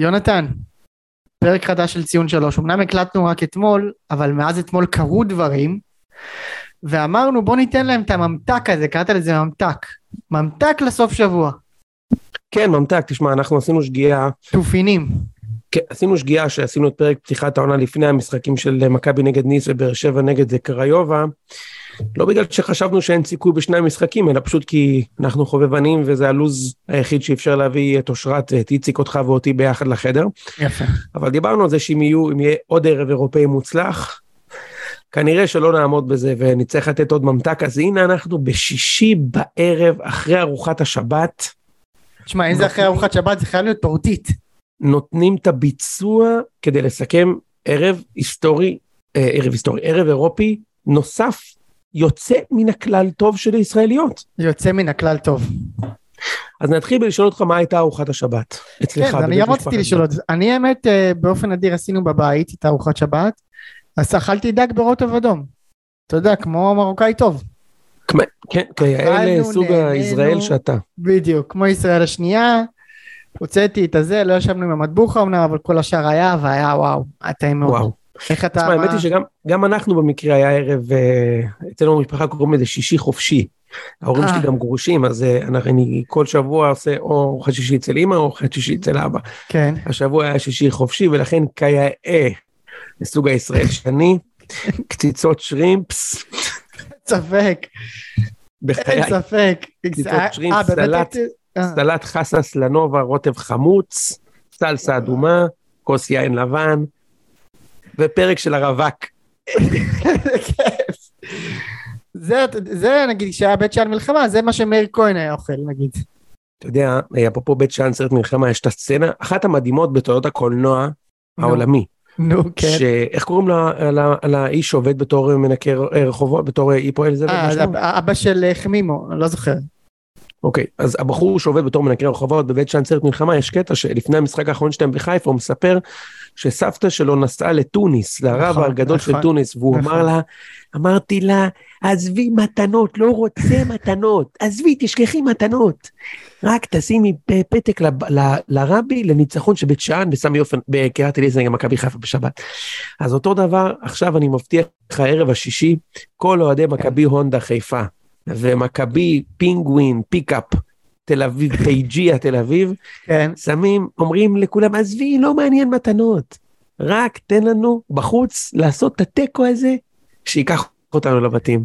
יונתן, פרק חדש של ציון שלוש. אמנם הקלטנו רק אתמול, אבל מאז אתמול קרו דברים, ואמרנו בוא ניתן להם את הממתק הזה, קראת לזה ממתק. ממתק לסוף שבוע. כן, ממתק, תשמע, אנחנו עשינו שגיאה, תופינים. כן, עשינו שגיאה שעשינו את פרק פתיחת העונה לפני המשחקים של מכבי נגד ניס ובאר שבע נגד קריובה. לא בגלל שחשבנו שאין סיכוי בשני המשחקים, אלא פשוט כי אנחנו חובבנים וזה הלוז היחיד שאפשר להביא את אושרת ואת איציק אותך ואותי ביחד לחדר. יפה. אבל דיברנו על זה שאם יהיו, אם יהיה עוד ערב אירופאי מוצלח, כנראה שלא נעמוד בזה ונצטרך לתת עוד ממתק, אז הנה אנחנו בשישי בערב אחרי ארוחת השבת. תשמע, אם זה אחרי ארוחת שבת זה חייב להיות טורטית. נותנים את הביצוע כדי לסכם ערב היסטורי, אה, ערב היסטורי, ערב אירופי נוסף יוצא מן הכלל טוב של הישראליות. יוצא מן הכלל טוב. אז נתחיל בלשאול אותך מה הייתה ארוחת השבת אצלך. כן, אני גם רציתי לשאול את זה. אני האמת, אה, באופן נדיר עשינו בבית את ארוחת שבת, אז אכלתי דג ברוטב אדום. אתה יודע, כמו מרוקאי טוב. כן, כאלה סוג. הישראל שאתה. בדיוק, כמו ישראל השנייה. הוצאתי את הזה, לא ישבנו עם המטבוחה אמנם, אבל כל השאר היה, והיה וואו, היה טעים מאוד. וואו. איך אתה... תשמע, האמת היא שגם גם אנחנו במקרה היה ערב, אה, אצלנו במשפחה קוראים לזה שישי חופשי. ההורים אה. שלי גם גרושים, אז אה, אני כל שבוע עושה או ארוחת שישי אצל אמא או ארוחת שישי אצל אבא. כן. השבוע היה שישי חופשי, ולכן כיאה לסוג הישראל שאני, קציצות שרימפס, ספק, בחיי, אין ספק. קציצות שרימפ, באמת סלט. הייתי- אה, סלט חסה סלנובה, רוטב חמוץ, סלסה אדומה, כוס יין לבן, ופרק של הרווק. כיף. זה, זה נגיד כשהיה בית שאן מלחמה זה מה שמאיר כהן היה אוכל נגיד. אתה יודע, אפרופו בית שאן סרט מלחמה, יש את הסצנה, אחת המדהימות בתולדות הקולנוע נו. העולמי, נו כן. שאיך קוראים לאיש שעובד בתור מנקה רחובות, בתור אי פועל זה? אה, מה זה שמו? אבא של אה, חמימו, אני לא זוכר. אוקיי, אז הבחור שעובד בתור מנקה רחובות בבית שאן סרט מלחמה, יש קטע שלפני המשחק האחרון שלהם בחיפה, הוא מספר שסבתא שלו נסעה לתוניס, לרב נכון, הגדול של נכון, תוניס, והוא נכון. אמר לה, אמרתי לה, עזבי מתנות, לא רוצה מתנות, עזבי, תשכחי מתנות. רק תשימי פתק לרבי לניצחון של בית שאן בסמי עופר, בקריית אליעזר נגד מכבי חיפה בשבת. אז אותו דבר, עכשיו אני מבטיח לך ערב השישי, כל אוהדי מכבי הונדה חיפה, ומכבי פינגווין, פיקאפ, תל אביב, פייג'יה תל אביב, כן. שמים, אומרים לכולם, עזבי, לא מעניין מתנות. רק תן לנו בחוץ לעשות את התיקו הזה, שייקח אותנו לבתים.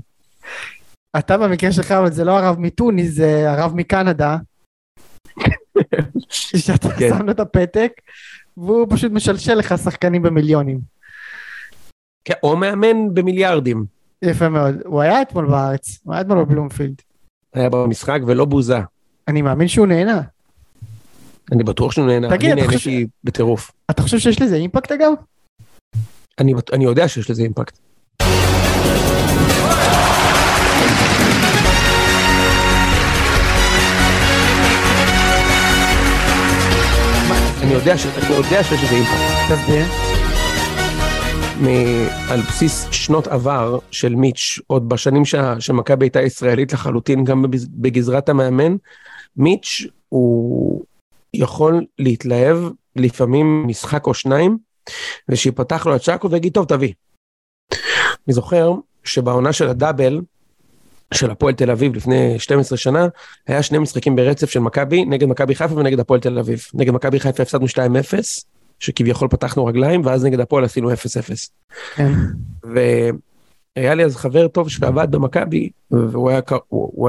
אתה במקרה שלך אבל זה לא הרב מטוניס זה הרב מקנדה. שאתה כן. שם לו את הפתק והוא פשוט משלשל לך שחקנים במיליונים. כן, או מאמן במיליארדים. יפה מאוד. הוא היה אתמול בארץ, הוא היה אתמול בבלומפילד. היה במשחק ולא בוזה. אני מאמין שהוא נהנה. אני בטוח שהוא נהנה, תגיד, אני אתה חושב נהניתי בטירוף. אתה חושב שיש לזה אימפקט אגב? אני אני יודע שיש לזה אימפקט. אני יודע ש- אני יודע שיש לזה אימפקט. תסביר. על בסיס שנות עבר של מיץ', עוד בשנים שמכבי הייתה ישראלית לחלוטין, גם בגז- בגזרת המאמן, מיץ' הוא יכול להתלהב לפעמים משחק או שניים, ושיפתח לו את צ'אקו ויגיד, טוב, תביא. אני זוכר שבעונה של הדאבל, של הפועל תל אביב לפני 12 שנה, היה שני משחקים ברצף של מכבי, נגד מכבי חיפה ונגד הפועל תל אביב. נגד מכבי חיפה הפסדנו 2-0, שכביכול פתחנו רגליים, ואז נגד הפועל עשינו 0-0. כן. והיה לי אז חבר טוב שעבד במכבי, והוא היה,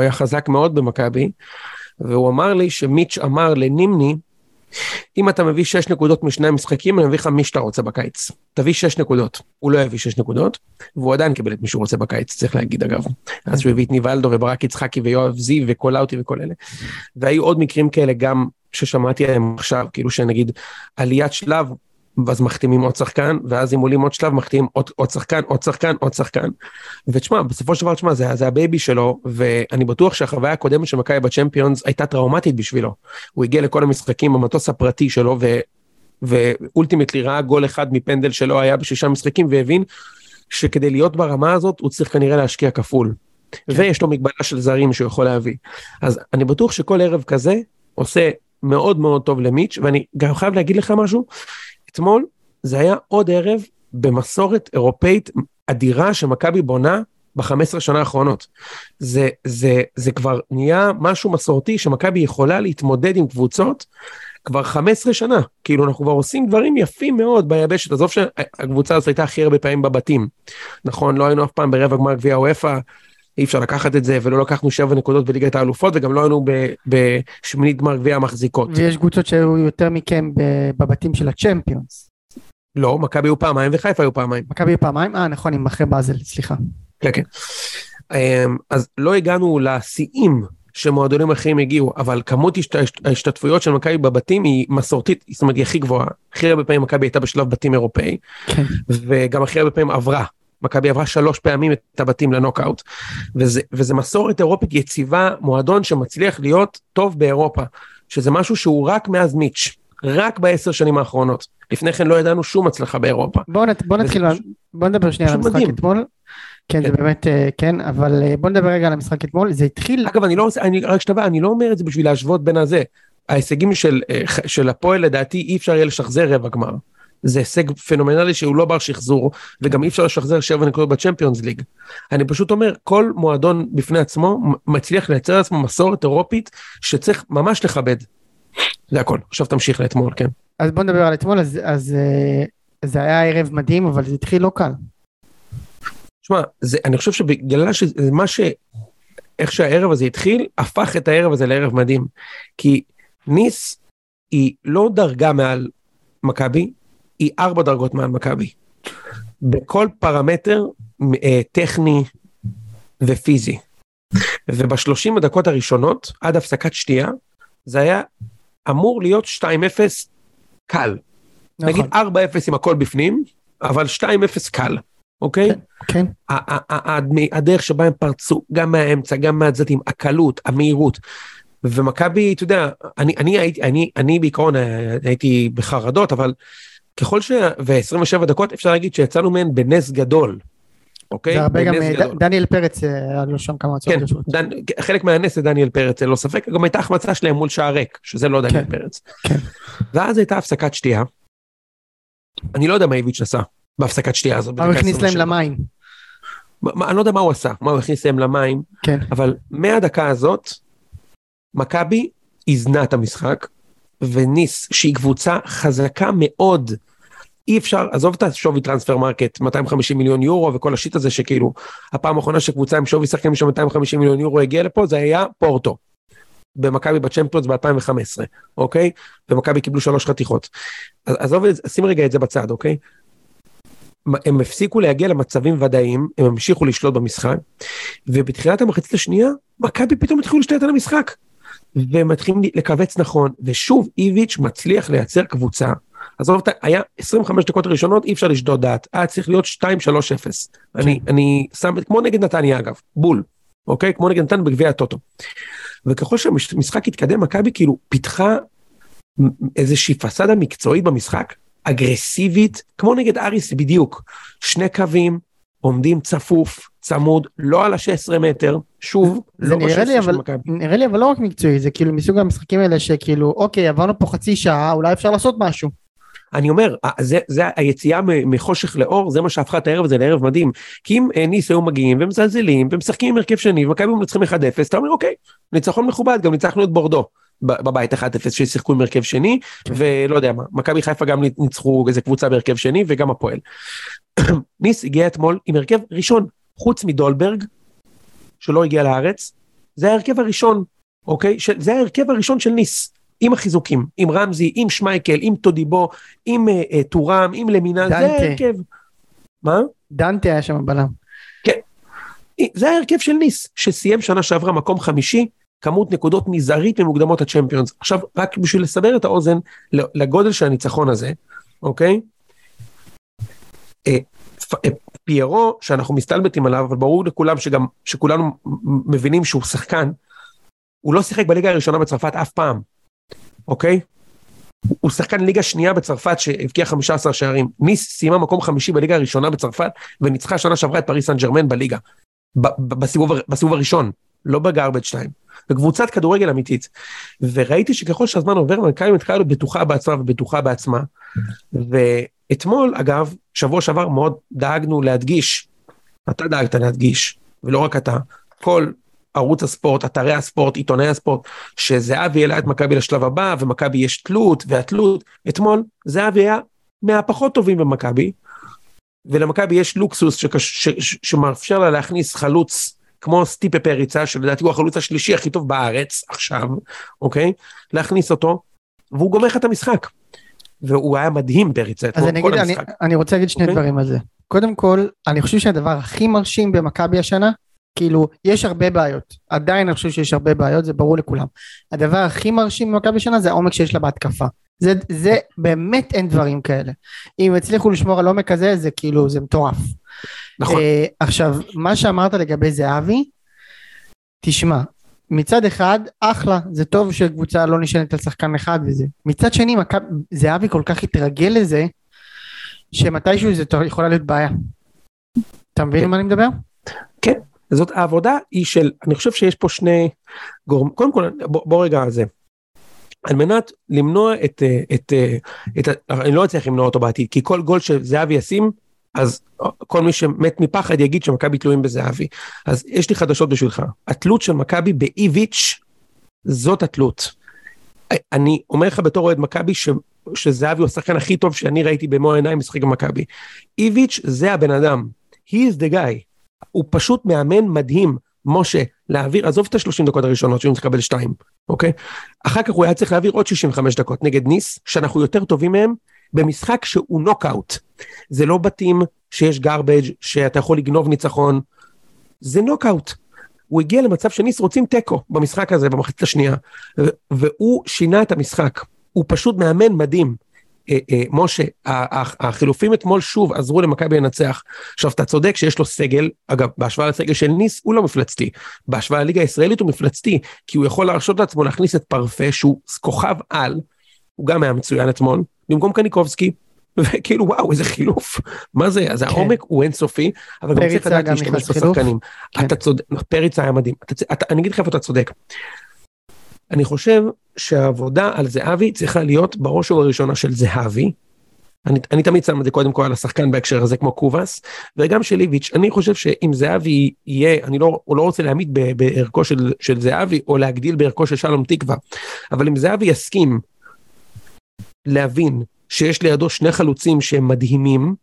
היה חזק מאוד במכבי, והוא אמר לי שמיץ' אמר לנימני, אם אתה מביא 6 נקודות משני המשחקים, אני מביא לך מי שאתה רוצה בקיץ. תביא 6 נקודות. הוא לא הביא 6 נקודות, והוא עדיין קיבל את מי שהוא רוצה בקיץ, צריך להגיד אגב. אז שהוא הביא את ניבלדו וברק יצחקי ויואב זיו וקולאוטי וכל אלה. והיו עוד מקרים כאלה גם ששמעתי עליהם עכשיו, כאילו שנגיד עליית שלב, ואז מחתימים עוד שחקן, ואז אם עולים עוד שלב מחתימים עוד, עוד שחקן, עוד שחקן, עוד שחקן. ותשמע, בסופו של דבר, תשמע, זה, זה ה baby שלו, ואני בטוח שהחוויה הקודמת של מכבי בצ'מפיונס הייתה טראומטית בשבילו. הוא הגיע לכל המשחקים במטוס הפרטי שלו, ו, ו ultimately ראה גול אחד מפנדל שלא היה בשישה משחקים, והבין שכדי להיות ברמה הזאת, הוא צריך כנראה להשקיע כפול. ויש לו מגבלה של זרים שהוא יכול להביא. אז אני בטוח שכל ערב כזה עושה מאוד מאוד טוב למיץ', ואני גם חייב להגיד לך משהו, אתמול זה היה עוד ערב במסורת אירופאית אדירה שמכבי בונה ב-15 שנה האחרונות. זה, זה, זה כבר נהיה משהו מסורתי שמכבי יכולה להתמודד עם קבוצות כבר 15 שנה. כאילו אנחנו כבר עושים דברים יפים מאוד ביבשת, עזוב שהקבוצה הזאת הייתה הכי הרבה פעמים בבתים. נכון, לא היינו אף פעם ברבע גמר גביע וופא, אי אפשר לקחת את זה, ולא לקחנו שבע נקודות בליגת האלופות, וגם לא היינו בשמינית גמר גביע המחזיקות. ויש קבוצות שהיו יותר מכם בבתים של הצ'מפיונס. לא, מכבי היו פעמיים וחיפה היו פעמיים. מכבי היו פעמיים? אה, נכון, עם אחרי באזל, סליחה. כן, כן. אמ, אז לא הגענו לשיאים שמועדונים אחרים הגיעו, אבל כמות ההשתתפויות של מכבי בבתים היא מסורתית, זאת אומרת היא הכי גבוהה. הכי הרבה פעמים מכבי הייתה בשלב בתים אירופאי, כן. וגם הכי הרבה פעמים עברה. מכבי עברה שלוש פעמים את הבתים לנוקאוט, וזה, וזה מסורת אירופית יציבה, מועדון שמצליח להיות טוב באירופה, שזה משהו שהוא רק מאז מיץ', רק בעשר שנים האחרונות. לפני כן לא ידענו שום הצלחה באירופה. בוא, נת, בוא נתחיל, בוא נדבר שנייה על המשחק מדהים. אתמול. כן, כן, זה באמת, אה, כן, אבל אה, בוא נדבר רגע על המשחק אתמול, זה התחיל... אגב, אני לא רוצה, אני, רק שתבע, אני לא אומר את זה בשביל להשוות בין הזה. ההישגים של, אה, של הפועל לדעתי אי אפשר יהיה לשחזר רבע גמר. זה הישג פנומנלי שהוא לא בר שחזור, וגם אי אפשר לשחזר שבע נקודות בצ'מפיונס ליג. אני פשוט אומר, כל מועדון בפני עצמו מצליח לייצר לעצמו מסורת אירופית שצריך ממש לכבד. זה הכל. עכשיו תמשיך לאתמול, כן. אז בוא נדבר על אתמול, אז, אז זה היה ערב מדהים, אבל זה התחיל לא קל. שמע, אני חושב שבגלל שזה מה ש... איך שהערב הזה התחיל, הפך את הערב הזה לערב מדהים. כי ניס היא לא דרגה מעל מכבי, היא ארבע דרגות מעל מכבי. בכל פרמטר אה, טכני ופיזי. ובשלושים הדקות הראשונות, עד הפסקת שתייה, זה היה אמור להיות 2-0 קל. נכון. נגיד 4-0 עם הכל בפנים, אבל 2-0 קל. אוקיי? כן. הדרך שבה הם פרצו, גם מהאמצע, גם מהצדדים, הקלות, המהירות. ומכבי, אתה יודע, אני, אני, הייתי, אני, אני בעיקרון הייתי בחרדות, אבל ככל ש... ו-27 דקות אפשר להגיד שיצאנו מהן בנס גדול. אוקיי? זה הרבה גם, ד, דניאל פרץ אה, היה לו שם כמה הצעות כן, דן, חלק מהנס זה דניאל פרץ, ללא ספק, גם הייתה החמצה שלהם מול שער ריק, שזה לא דניאל כן, פרץ. כן. ואז הייתה הפסקת שתייה. אני לא יודע מה איביץ' עשה. בהפסקת שתייה הזאת. מה הוא הכניס להם למים? אני לא יודע מה הוא עשה, מה הוא הכניס להם למים, כן. אבל מהדקה הזאת, מכבי איזנה את המשחק, וניס, שהיא קבוצה חזקה מאוד, אי אפשר, עזוב את השווי Transfermarkt, 250 מיליון יורו וכל ה shit הזה שכאילו, הפעם האחרונה שקבוצה עם שווי שחקנים של 250 מיליון יורו הגיעה לפה, זה היה פורטו. במכבי בצ'מפיונס ב-2015, אוקיי? ומכבי קיבלו שלוש חתיכות. עזוב, שים רגע את זה בצד, אוקיי? הם הפסיקו להגיע למצבים ודאיים, הם המשיכו לשלוט במשחק, ובתחילת המחצית השנייה, מכבי פתאום התחילו להשתלט על המשחק. והם מתחילים לכווץ נכון, ושוב איביץ' מצליח לייצר קבוצה. עזוב, היה 25 דקות ראשונות, אי אפשר לשדוד דעת, היה צריך להיות 2-3-0. אני. אני שם, כמו נגד נתניה אגב, בול, אוקיי? כמו נגד נתניה בגביע הטוטו. וככל שהמשחק התקדם, מכבי כאילו פיתחה איזושהי פסאדה מקצועית במשחק, אגרסיבית, כמו נגד אריס בדיוק. שני קווים, עומדים צפוף, צמוד, לא על ה-16 מטר, שוב, לא ב-16 של מכבי. נראה לי אבל לא רק מקצועי, זה כאילו מסוג המשחקים האלה שכאילו, אוקיי, עברנו פה חצי שעה, אולי אפשר לעשות משהו. אני אומר, זה, זה היציאה מחושך לאור, זה מה שהפכה את הערב הזה לערב מדהים. כי אם אה, ניס היו מגיעים ומזלזלים ומשחקים עם הרכב שני ומכבי מנצחים 1-0, אתה אומר אוקיי, ניצחון מכובד, גם ניצחנו את בורדו. בבית 1-0 ששיחקו עם הרכב שני. ולא יודע מה, מכבי חיפה גם ניצחו איזה קבוצה בהרכב שני וגם הפועל. ניס הגיע אתמול עם הרכב ראשון, חוץ מדולברג, שלא הגיע לארץ, זה ההרכב הראשון, אוקיי? זה ההרכב הראשון של ניס. עם החיזוקים, עם רמזי, עם שמייקל, עם טודיבו, עם uh, uh, טורם, עם למינל, זה ההרכב. מה? דנטה היה שם בלם. כן. זה ההרכב של ניס, שסיים שנה שעברה מקום חמישי, כמות נקודות מזערית ממוקדמות הצ'מפיונס. עכשיו, רק בשביל לסבר את האוזן לגודל של הניצחון הזה, אוקיי? אה, אה, פיירו, שאנחנו מסתלבטים עליו, אבל ברור לכולם שגם, שכולנו מבינים שהוא שחקן, הוא לא שיחק בליגה הראשונה בצרפת אף פעם, אוקיי? הוא שחקן ליגה שנייה בצרפת שהבקיע 15 שערים. ניס סיימה מקום חמישי בליגה הראשונה בצרפת, וניצחה שנה שעברה את פריס סן ג'רמן בליגה. בסיבוב, בסיבוב הראשון, לא בגרבג' 2. וקבוצת כדורגל אמיתית. וראיתי שככל שהזמן עובר, מכבי מתחילה להיות בטוחה בעצמה ובטוחה בעצמה. ואתמול, אגב, שבוע שעבר מאוד דאגנו להדגיש, אתה דאגת להדגיש, ולא רק אתה, כל ערוץ הספורט, אתרי הספורט, עיתונאי הספורט, שזהבי העלה את מכבי לשלב הבא, ומכבי יש תלות, והתלות, אתמול זהבי היה מהפחות טובים במכבי, ולמכבי יש לוקסוס שקש, ש, ש, שמאפשר לה להכניס חלוץ כמו סטיפה פריצה, שלדעתי הוא החלוץ השלישי הכי טוב בארץ עכשיו, אוקיי? להכניס אותו, והוא גומר לך את המשחק. והוא היה מדהים פריצה אז אני, אגיד, אני, אני רוצה להגיד שני. אוקיי? דברים על זה. קודם כל, אני חושב שהדבר הכי מרשים במכבי השנה, כאילו, יש הרבה בעיות. עדיין אני חושב שיש הרבה בעיות, זה ברור לכולם. הדבר הכי מרשים במכבי השנה זה העומק שיש לה בהתקפה. זה, זה באמת אין דברים כאלה. אם הצליחו לשמור על עומק כזה, זה כאילו, זה מטורף. נכון. Uh, עכשיו, מה שאמרת לגבי זהבי, תשמע, מצד אחד, אחלה, זה טוב שקבוצה לא נשענת על שחקן אחד וזה. מצד שני, מכב, זהבי כל כך התרגל לזה, שמתישהו זה יכולה להיות בעיה. אתה מבין כן. מה אני מדבר? זאת העבודה היא של, אני חושב שיש פה שני גורמים, קודם כל, בוא, בוא רגע על זה. על מנת למנוע את, אה, את, אה, את, את, אני לא אצליח למנוע אותו בעתיד, כי כל גול שזהבי ישים, אז כל מי שמת מפחד יגיד שמכבי תלויים בזהבי. אז יש לי חדשות בשבילך, התלות של מכבי באיביץ', זאת התלות. אני אומר לך בתור אוהד מכבי שזהבי הוא השחקן הכי טוב שאני ראיתי במו העיניים משחק במכבי. איביץ' זה הבן אדם, he is the guy. הוא פשוט מאמן מדהים. משה, להעביר, עזוב את ה-30 דקות הראשונות שהוא צריך לקבל 2, אוקיי? אחר כך הוא היה צריך להעביר עוד 65 דקות נגד ניס, שאנחנו יותר טובים מהם, במשחק שהוא נוקאוט. זה לא בתים שיש גרבג' שאתה יכול לגנוב ניצחון, זה נוקאוט. הוא הגיע למצב שניס רוצים תיקו במשחק הזה, במחצית השנייה, והוא שינה את המשחק. הוא פשוט מאמן מדהים. אה, אה, משה, החילופים אתמול שוב עזרו למכבי לנצח. עכשיו, אתה צודק שיש לו סגל, אגב, בהשוואה לסגל של ניס הוא לא מפלצתי. בהשוואה לליגה הישראלית הוא מפלצתי, כי הוא יכול להרשות לעצמו להכניס את פרפה, שהוא כוכב על, הוא גם היה מצוין אתמול, במקום קניקובסקי, וכאילו וואו איזה חילוף מה זה אז כן. העומק הוא אינסופי אבל גם צריך לדעת להשתמש בשחקנים כן. אתה צודק פריצה היה מדהים אתה, אתה, אני אגיד לך איפה אתה צודק אני חושב שהעבודה על זהבי צריכה להיות בראש ובראשונה של זהבי. אני, אני תמיד שם את זה קודם כל על השחקן בהקשר הזה כמו קובאס וגם של איביץ' אני חושב שאם זהבי יהיה אני לא, לא רוצה להעמיד בערכו של, של זהבי או להגדיל בערכו של שלום תקווה אבל אם זהבי יסכים להבין שיש לידו שני חלוצים שהם מדהימים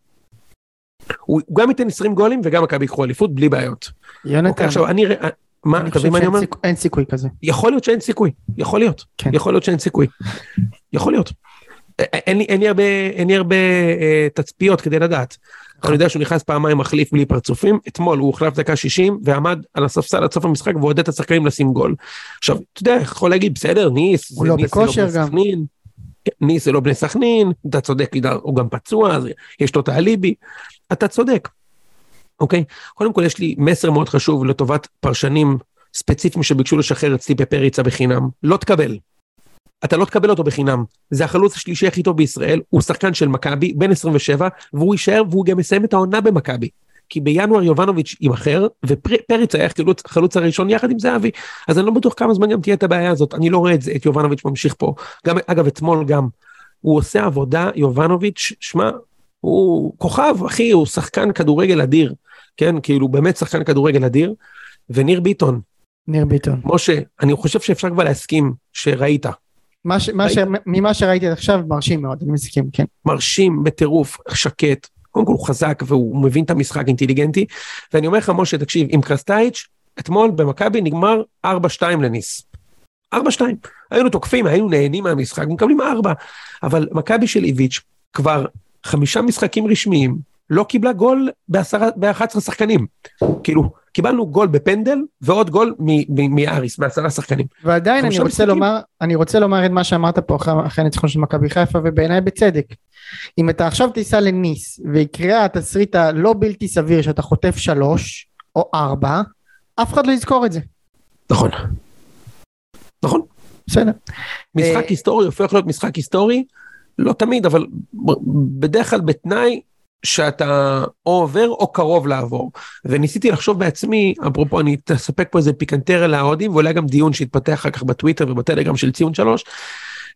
הוא גם ייתן 20 גולים וגם מכבי ייקחו אליפות בלי בעיות. יונתן. אוקיי, עכשיו אני מה, אתה מבין מה אני אומר? אין סיכוי כזה. יכול להיות שאין סיכוי, יכול להיות, כן. יכול להיות שאין סיכוי, יכול להיות. אין לי, אין לי הרבה, אין לי הרבה אה, תצפיות כדי לדעת. אני יודע שהוא נכנס פעמיים מחליף בלי פרצופים, אתמול הוא הוחלף דקה 60 ועמד על הספסל עד סוף המשחק ועודד את השחקנים לשים גול. עכשיו, אתה יודע, יכול להגיד, בסדר, ניס, הוא לא בכושר גם. סכנין, ניס זה לא בני סכנין, אתה צודק, הוא גם פצוע, יש לו את האליבי, אתה צודק. אוקיי? קודם כל יש לי מסר מאוד חשוב לטובת פרשנים ספציפיים שביקשו לשחרר את סטיפה פריצה בחינם. לא תקבל. אתה לא תקבל אותו בחינם. זה החלוץ השלישי הכי טוב בישראל, הוא שחקן של מכבי, בן 27, והוא יישאר והוא גם מסיים את העונה במכבי. כי בינואר יובנוביץ' יימכר, ופריץ היה חלוץ, חלוץ הראשון יחד עם זהבי, אז אני לא בטוח כמה זמן גם תהיה את הבעיה הזאת, אני לא רואה את, זה, את יובנוביץ' ממשיך פה. גם, אגב, אתמול גם, הוא עושה עבודה, יובנוביץ', שמע, הוא כוכב, אחי, הוא שחקן כדורגל אדיר. כן, כאילו באמת שחקן כדורגל אדיר, וניר ביטון. ניר ביטון. משה, אני חושב שאפשר כבר להסכים שראית. מה ש, מה ש, ממה שראיתי עד עכשיו מרשים מאוד, אני מסכים, כן. מרשים בטירוף, שקט, קודם כל הוא חזק והוא מבין את המשחק אינטליגנטי, ואני אומר לך משה, תקשיב, עם קרסטייץ', אתמול במכבי נגמר 4-2 לניס. 4-2. היינו תוקפים, היינו נהנים מהמשחק, מקבלים 4. אבל מכבי של איביץ' כבר חמישה משחקים רשמיים, לא קיבלה גול ב-11 שחקנים. כאילו, קיבלנו גול בפנדל ועוד גול מאריס בעשרה שחקנים. ועדיין אני רוצה לומר, אני רוצה לומר את מה שאמרת פה אחרי הניצחון של מכבי חיפה ובעיניי בצדק. אם אתה עכשיו תיסע לניס ויקרה התסריט הלא בלתי סביר שאתה חוטף שלוש או ארבע, אף אחד לא יזכור את זה. נכון. נכון. בסדר. משחק אה, היסטורי הופך להיות משחק היסטורי, לא תמיד, אבל בדרך כלל בתנאי שאתה או עובר או קרוב לעבור. וניסיתי לחשוב בעצמי, אפרופו אני אספק פה איזה פיקנטריה לאוהדים ואולי גם דיון שיתפתח אחר כך בטוויטר ובטלגרם של ציון שלוש,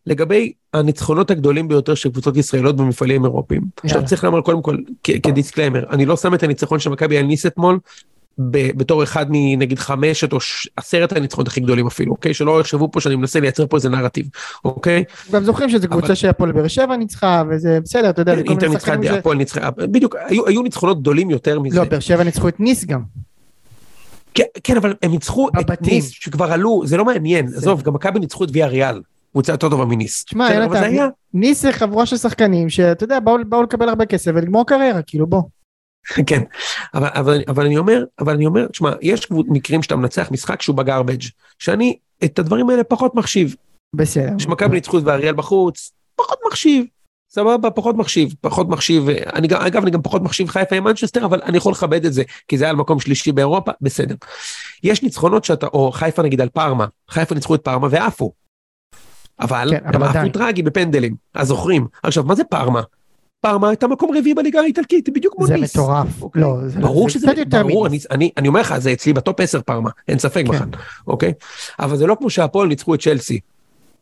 לגבי הניצחונות הגדולים ביותר של קבוצות ישראליות במפעלים אירופיים. עכשיו צריך לומר קודם כל כ disclaimer, אני לא שם את הניצחון של מכבי על ניס אתמול בתור אחד מנגיד חמשת או עשרת הניצחונות הכי גדולים אפילו, אוקיי? שלא יחשבו פה שאני מנסה לייצר פה איזה נרטיב, אוקיי? גם זוכרים שזו קבוצה שהפועל באר שבע ניצחה וזה בסדר, אתה יודע, אינטר ניצחה, הפועל ניצחה, בדיוק, היו ניצחונות גדולים יותר מזה. לא, באר שבע ניצחו את ניס גם. כן, כן, אבל הם ניצחו את ניס שכבר עלו, זה לא מעניין, עזוב, גם מכבי ניצחו את ויאריאל. קבוצה יותר טובה מניס. תשמע, יונתן, ניס זה חבורה של שחקנים שאתה יודע, באו לקבל הרבה כסף ולגמור קריירה, כאילו בוא. כן, אבל, אבל, אבל אני אומר, אבל אני אומר, תשמע, יש מקרים שאתה מנצח משחק שהוא בגרבג', שאני את הדברים האלה פחות מחשיב. בסדר. שמכבי ניצחו את ואריאל בחוץ, פחות מחשיב. סבבה, פחות מחשיב, פחות מחשיב, אני גם, אגב, אני גם פחות מחשיב חיפה עם מנצ'סטר, אבל אני יכול לכבד את זה, כי זה היה על מקום שלישי באירופה, בסדר. יש ניצחונות שאתה, או חיפה נגיד על פארמה, חיפה ניצחו את פארמה ועפו. אבל כן, הם עפו טרגי בפנדלים, אז זוכרים. עכשיו, מה זה פארמה? פארמה הייתה מקום רביעי בליגה האיטלקית, בדיוק כמו ניס. זה מטורף. אוקיי? לא, זה, ברור שזה, ברור, אני, אני, אני אומר לך, זה אצלי בטופ 10 פארמה, אין ספק כן. בכלל, אוקיי? אבל זה לא כמו שהפועל ניצחו את צ'לסי.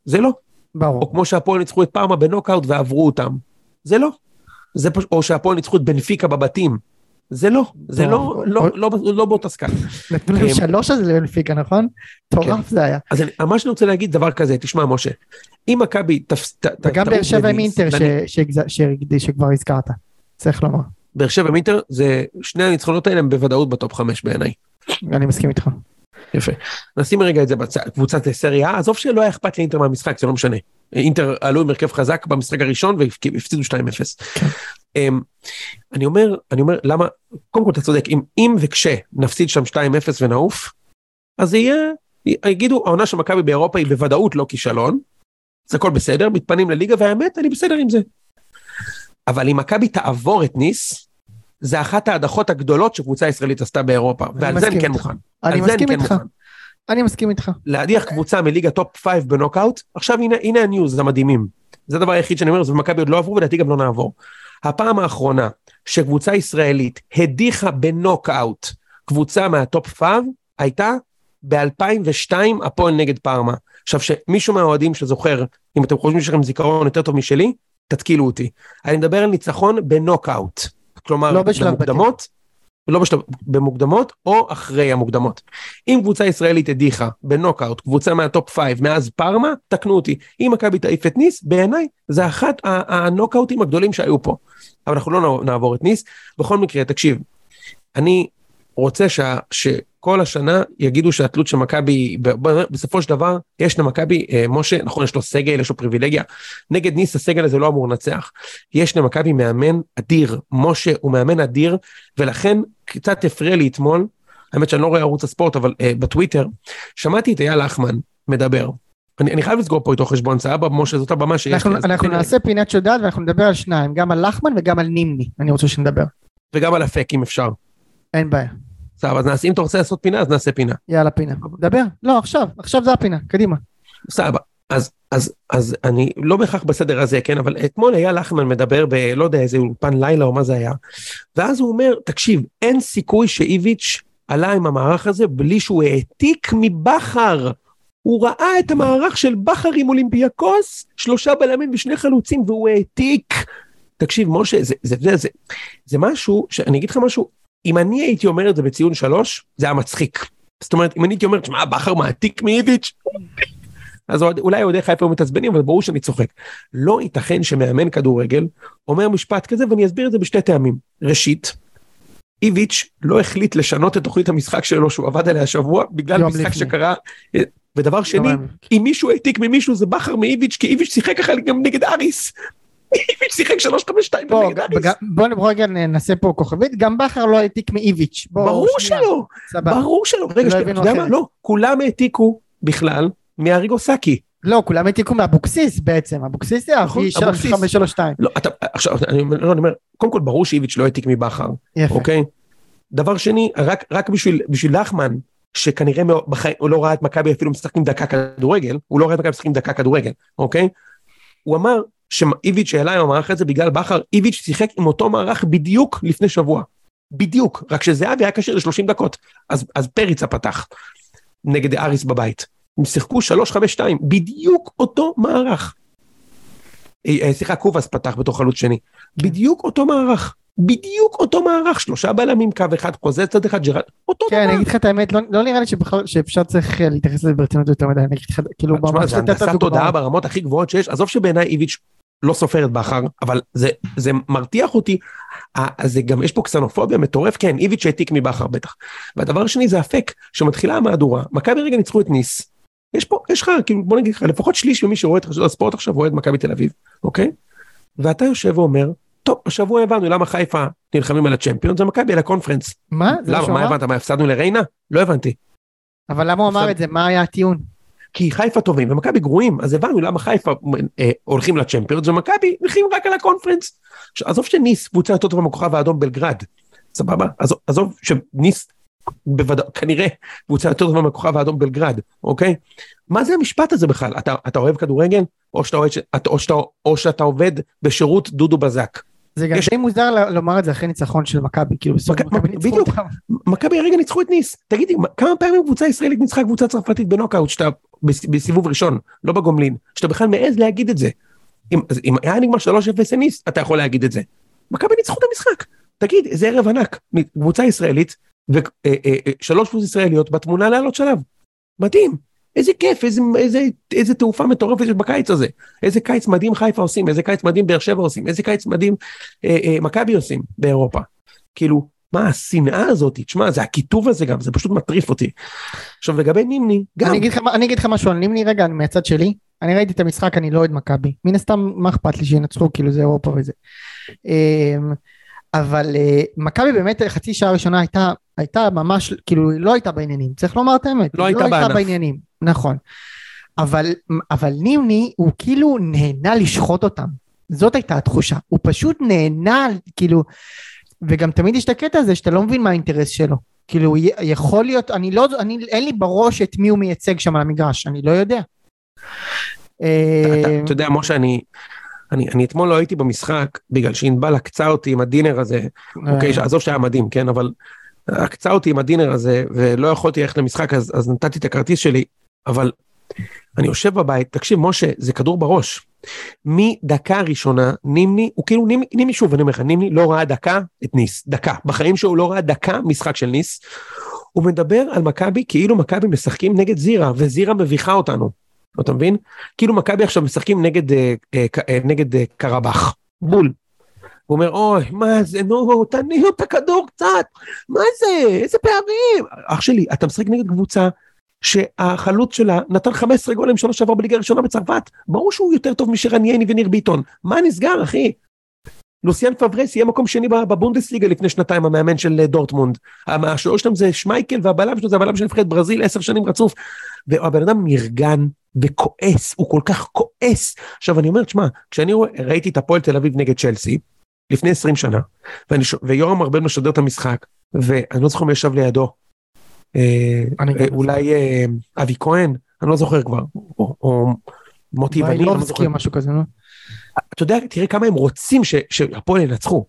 זה לא. ברור. או כמו שהפועל ניצחו את פארמה בנוקאוט ועברו אותם. זה לא. זה פש... או שהפועל ניצחו את בנפיקה בבתים. זה לא, זה לא, לא, לא, לא באותה סקאלה. נתנו להם שלוש על זה לבנפיקה, נכון? מטורף זה היה. אז מה שאני רוצה להגיד דבר כזה, תשמע משה, אם מכבי תפס... וגם באר שבע עם אינטר שכבר הזכרת, צריך לומר. באר שבע עם אינטר, זה שני הניצחונות האלה הם בוודאות בטופ חמש בעיניי. אני מסכים איתך. יפה. נשים רגע את זה בקבוצת סריה, עזוב שלא היה אכפת לאינטר מהמשחק, זה לא משנה. אינטר עלו עם הרכב חזק במשחק הראשון והפסידו 2-0. כן. אמ, אני אומר, אני אומר, למה, קודם כל אתה צודק, אם, אם וכשנפסיד שם 2-0 ונעוף, אז יהיה, יגידו, העונה של מכבי באירופה היא בוודאות לא כישלון, זה הכל בסדר, מתפנים לליגה, והאמת, אני בסדר עם זה. אבל אם מכבי תעבור את ניס, זה אחת ההדחות הגדולות שקבוצה ישראלית עשתה באירופה, ועל זה אני כן מוכן. אני מסכים כן איתך. אני מסכים איתך. להדיח קבוצה מליגה top 5 בנוקאוט, עכשיו הנה, הנה ה news המדהימים. זה הדבר היחיד שאני אומר, זה ומכבי עוד לא עברו ולדעתי גם לא נעבור. הפעם האחרונה שקבוצה ישראלית הדיחה בנוקאוט קבוצה מה top 5 הייתה ב-2002 הפועל נגד פארמה. עכשיו שמישהו מהאוהדים שזוכר, אם אתם חושבים שיש לכם זיכרון יותר טוב משלי, תתקילו אותי. אני מדבר על ניצחון בנוקאוט. כלומר, לא בשלב במוקדמות, לא בשלב, במוקדמות או אחרי המוקדמות. אם קבוצה ישראלית הדיחה בנוקאוט, קבוצה מה top 5 מאז פארמה, תקנו אותי. אם מכבי תעיף את ניס, בעיניי זה אחת הנוקאוטים הגדולים שהיו פה. אבל אנחנו לא נעבור את ניס. בכל מקרה, תקשיב, אני רוצה שה, שכל השנה יגידו שהתלות של מכבי, בסופו של דבר, יש למכבי, אה, משה, נכון, יש לו סגל, יש לו פריבילגיה, נגד ניס הסגל הזה לא אמור לנצח. יש למכבי מאמן אדיר, משה הוא מאמן אדיר, ולכן קצת הפריע לי אתמול, האמת שאני לא רואה ערוץ הספורט, אבל uh, בטוויטר, שמעתי את אייל לחמן מדבר. אני, אני חייב לסגור פה איתו חשבון, סבבה, משה, זאת הבמה שיש אנחנו, לי. אנחנו נעשה פינת שודד ואנחנו נדבר על שניים, גם על לחמן וגם על נימני, אני רוצה שנדבר. וגם על אפק אם אפשר. אין בעיה. סבבה, אז נעשה, אם אתה רוצה לעשות פינה, אז נעשה פינה. יאללה, פינה. דבר. לא, עכשיו, עכשיו זה הפינה, קדימה. סבבה. אז, אז, אז אני לא בהכרח בסדר הזה, כן, אבל אתמול היה לחמן מדבר ב... לא יודע, איזה אולפן לילה או מה זה היה, ואז הוא אומר, תקשיב, אין סיכוי שאיביץ' עלה עם המערך הזה בלי שהוא העתיק מבכר. הוא ראה את המערך של בכר עם אולימפיאקוס, שלושה בלמים ושני חלוצים, והוא העתיק. תקשיב, משה, זה, זה, זה, זה, זה משהו, שאני אגיד לך משהו, אם אני הייתי אומר את זה בציון שלוש, זה היה מצחיק. זאת אומרת, אם אני הייתי אומר, תשמע, בכר מעתיק מאיביץ', אז אולי אוהדי חיפה היו מתעצבנים, אבל ברור שאני צוחק. לא ייתכן שמאמן כדורגל אומר משפט כזה, ואני אסביר את זה בשתי טעמים. ראשית, איביץ' לא החליט לשנות את תוכנית המשחק שלו שהוא עבד עליה השבוע, בגלל משחק לפני. שקרה. ודבר שני, אם מישהו העתיק ממישהו זה בכר מאיביץ', כי איביץ' שיחק ככה גם נגד אריס. איביץ' שיחק 352 נגד אריס. בוא רגע נעשה פה כוכבית, גם בכר לא העתיק מאיביץ'. ברור שלא, ברור שלא. רגע, אתה יודע מה? לא, כולם העתיקו בכלל מאריגו סאקי. לא, כולם העתיקו מאבוקסיס בעצם, אבוקסיס זה הכי 532. לא, אתה, עכשיו, לא, אני אומר, קודם כל ברור שאיביץ' לא העתיק מבכר, אוקיי? דבר שני, רק, רק בשביל, בשביל לחמן, שכנראה בחיים, הוא לא ראה את מכבי אפילו משחקים דקה כדורגל, הוא לא ראה את מכבי משחקים דקה כדורגל, אוקיי? הוא אמר, שאיביץ' העלה עם המערך הזה בגלל בכר, איביץ' שיחק עם אותו מערך בדיוק לפני שבוע. בדיוק, רק שזהבי היה כשיר ל-30 דקות, אז, אז פריצה פתח נגד אריס בבית. הם שיחקו 3-5-2, בדיוק אותו מערך. אה, אה, סליחה, קובאס פתח בתור חלוץ שני. בדיוק אותו מערך. בדיוק אותו מערך, שלושה בלמים, קו אחד, חוזה צד אחד, ג'רד, אותו כן, דבר. אני אגיד לך את האמת, לא- לא נראה לי שבכלל- שאפשר צריך אה, להתייחס לזה ברצינות יותר מדי, אני אגיד לך, כאילו, תשמע, זה הנדסת. תודעה ברמות הכי גבוהות שיש, עזוב שבעיניי איביץ' לא סופר את בכר, אבל זה, זה מרתיח אותי, זה גם, יש פה קסנופוביה מטורף, כן, איביץ' העתיק מבכר בטח. והדבר השני זה הפק, שמתחילה המהדורה, מכבי רגע ניצחו את ניס, יש פה, יש לך, כאילו, בוא נגיד לך, לפחות שליש ממי שרואה את חדשות הספורט עכשיו רואה את מכבי תל אביב, אוקיי? ואתה יושב ואומר, טוב, השבוע הבנו למה חיפה נלחמים על הצ'מפיונס, ומכבי על הקונפרנס. מה? מה למה, מה? הבנת, מה הפסדנו לריינה? לא הבנתי. אבל למה הוא אמר את זה? מה היה הטיעון? כי חיפה טובים ומכבי גרועים, אז הבנו למה חיפה אה, הולכים לצ'מפיונס ומכבי הולכים רק על הקונפרנס. עזוב שניס קבוצה יותר טובה מהכוכב האדום בלגרד, סבבה? עזוב, עזוב שניס בוודאות, כנראה קבוצה יותר טובה מהכוכב האדום בלגרד, אוקיי? מה זה המשפט הזה בכלל? אתה, אתה אוהב כדורגל? או שאתה, או, שאתה, או שאתה עובד בשירות דודו בזק? זה גם יש- די מוזר לומר את זה אחרי ניצחון של מכבי, כאילו בסוף מכ- מכבי ניצחו בדיוק. מכבי הרגע ניצחו את ניס, תגידי, מה- כמה פעמים קבוצה ישראלית ניצחה קבוצה צרפתית בנוקאוט שאתה בס- בסיבוב ראשון, לא בגומלין, שאתה בכלל מעז להגיד את זה. אם, אם היה נגמר 3-0 לניס, אתה יכול להגיד את זה. מכבי ניצחו את המשחק. תגיד, איזה ערב ענק, קבוצה ישראלית ושלוש פלוס ישראליות בתמונה לעלות שלב. מדהים. איזה כיף, איזה, איזה, איזה תעופה מטורפת יש בקיץ הזה. איזה קיץ מדהים חיפה עושים, איזה קיץ מדהים באר שבע עושים, איזה קיץ מדהים אה, אה, מכבי עושים באירופה. כאילו, מה השנאה הזאת, תשמע, זה הקיטוב הזה גם, זה פשוט מטריף אותי. עכשיו לגבי נימני, גם, אני אגיד לך אני אגיד לך משהו על נימני רגע, מהצד שלי, אני ראיתי את המשחק, אני לא אוהד מכבי, מן הסתם מה אכפת לי שינצחו, כאילו זה אירופה וזה. אמ, אבל אה, מכבי באמת חצי שעה ראשונה הייתה, הייתה ממש, כאילו היא לא הייתה בעניינים, צריך לומר את האמת, לא היא הייתה בענף. בעניינים, נכון. אבל, אבל נימני הוא כאילו נהנה לשחוט אותם, זאת הייתה התחושה, הוא פשוט נהנה, כאילו, וגם תמיד יש את הקטע הזה שאתה לא מבין מה האינטרס שלו. כאילו יכול להיות, אני לא, אני, אין לי בראש את מי הוא מייצג שם על המגרש, אני לא יודע. אתה, יודע, משה, אני, אני, אני אתמול לא הייתי במשחק, בגלל שענבל עקצה אותי עם הדינר הזה, אוקיי, אה, עזוב שהיה מדהים, כן, אבל עקצה אותי עם הדינר הזה, ולא יכולתי ללכת למשחק, אז, אז נתתי את הכרטיס שלי, אבל אני יושב בבית, תקשיב, משה, זה כדור בראש. מדקה ראשונה, נימני, הוא כאילו, נימני, נימני שוב, אני אומר לך, נימני לא ראה דקה את ניס, דקה. בחיים שלו הוא לא ראה דקה משחק של ניס. הוא מדבר על מכבי כאילו מכבי משחקים נגד זירה, וזירה מביכה אותנו. אתה מבין? כאילו מכבי עכשיו משחקים נגד, אה, אה, נגד אה, קרבח. בול. הוא אומר, אוי, מה זה, נו, תניעו את הכדור קצת, מה זה, איזה פערים. אח שלי, אתה משחק נגד קבוצה שהחלוץ שלה נתן 15 גולים שנה שעברה בליגה הראשונה בצרפת. ברור שהוא יותר טוב משרנייני וניר ביטון. מה נסגר, אחי? לוסיאן פברס יהיה מקום שני בב- בבונדסליגה לפני שנתיים, המאמן של אה, דורטמונד. השוער שלהם זה שמייקל והבלם שלו זה הבלם של נבחרת ברזיל עשר שנים רצוף. והבן אדם נרגן וכועס, הוא כל כך כועס. עכשיו אני אומר, תשמע, כשאני ראיתי את הפועל תל אביב נגד צ'לסי, לפני 20 שנה, ואני. ויורם ארבל משדר את המשחק, ואני לא זוכר מי ישב לידו. אה, גם אה, לא אולי אה, אבי כהן, אני לא זוכר כבר, או, מוטי וניר, אני לא זוכר. משהו כזה, נו. אתה יודע, תראה כמה הם רוצים שהפועל ינצחו.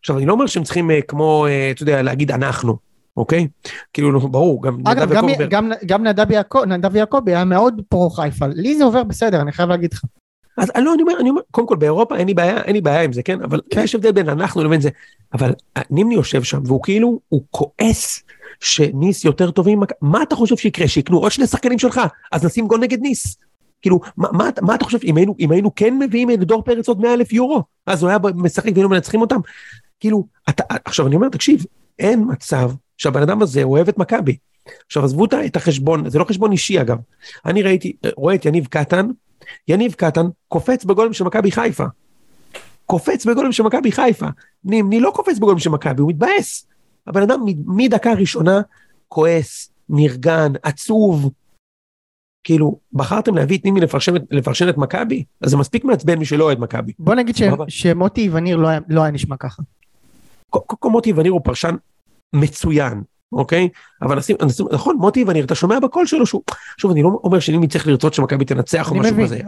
עכשיו, אני לא אומר שהם צריכים כמו, אתה יודע, להגיד אנחנו, אוקיי? כאילו, נו, ברור, גם אגב, נדב יעקב אומר, גם- נדב יעקב- היה מאוד פרו חיפה, לי זה עובר בסדר, אני חייב להגיד לך. אז לא, אני אומר, אני אומר, קודם כל באירופה אין לי בעיה, אין לי בעיה עם זה, כן? אבל כן. יש הבדל בין אנחנו לבין זה. אבל אה, נימני יושב שם, והוא כאילו, הוא כועס שניס יותר טובים, מה אתה חושב שיקרה? שיקנו עוד שני שחקנים שלך, אז נשים גול נגד ניס. כאילו, מה, מה, מה אתה חושב, אם היינו, אם היינו כן מביאים את דור פרץ עוד 100 אלף יורו, אז הוא היה משחק והיינו מנצחים אותם? כאילו, אתה, עכשיו אני אומר, תקשיב, אין מצב שהבן אדם הזה אוהב את מכבי. עכשיו עזבו את החשבון, זה לא חשבון אישי אגב. אני ראיתי, רואה את יניב קטן, יניב קטן קופץ בגולים של מכבי חיפה. קופץ בגולים של מכבי חיפה. נימני לא קופץ בגולים של מכבי, הוא מתבאס. הבן אדם מדקה ראשונה כועס, נרגן, עצוב. כאילו, בחרתם להביא את נימני לפרשן, את- לפרשן את מכבי? אז זה מספיק מעצבן מי שלא אוהד מכבי. בוא נגיד ש-. שמוטי וניר לא היה- לא היה נשמע ככה. קודם כל מוטי וניר הוא פרשן מצוין, אוקיי? אבל נשים, נשים, נכון, מוטי וניר, אתה שומע בקול שלו שהוא, שוב, אני לא אומר שנימי צריך לרצות שמכבי תנצח או משהו מבין. כזה.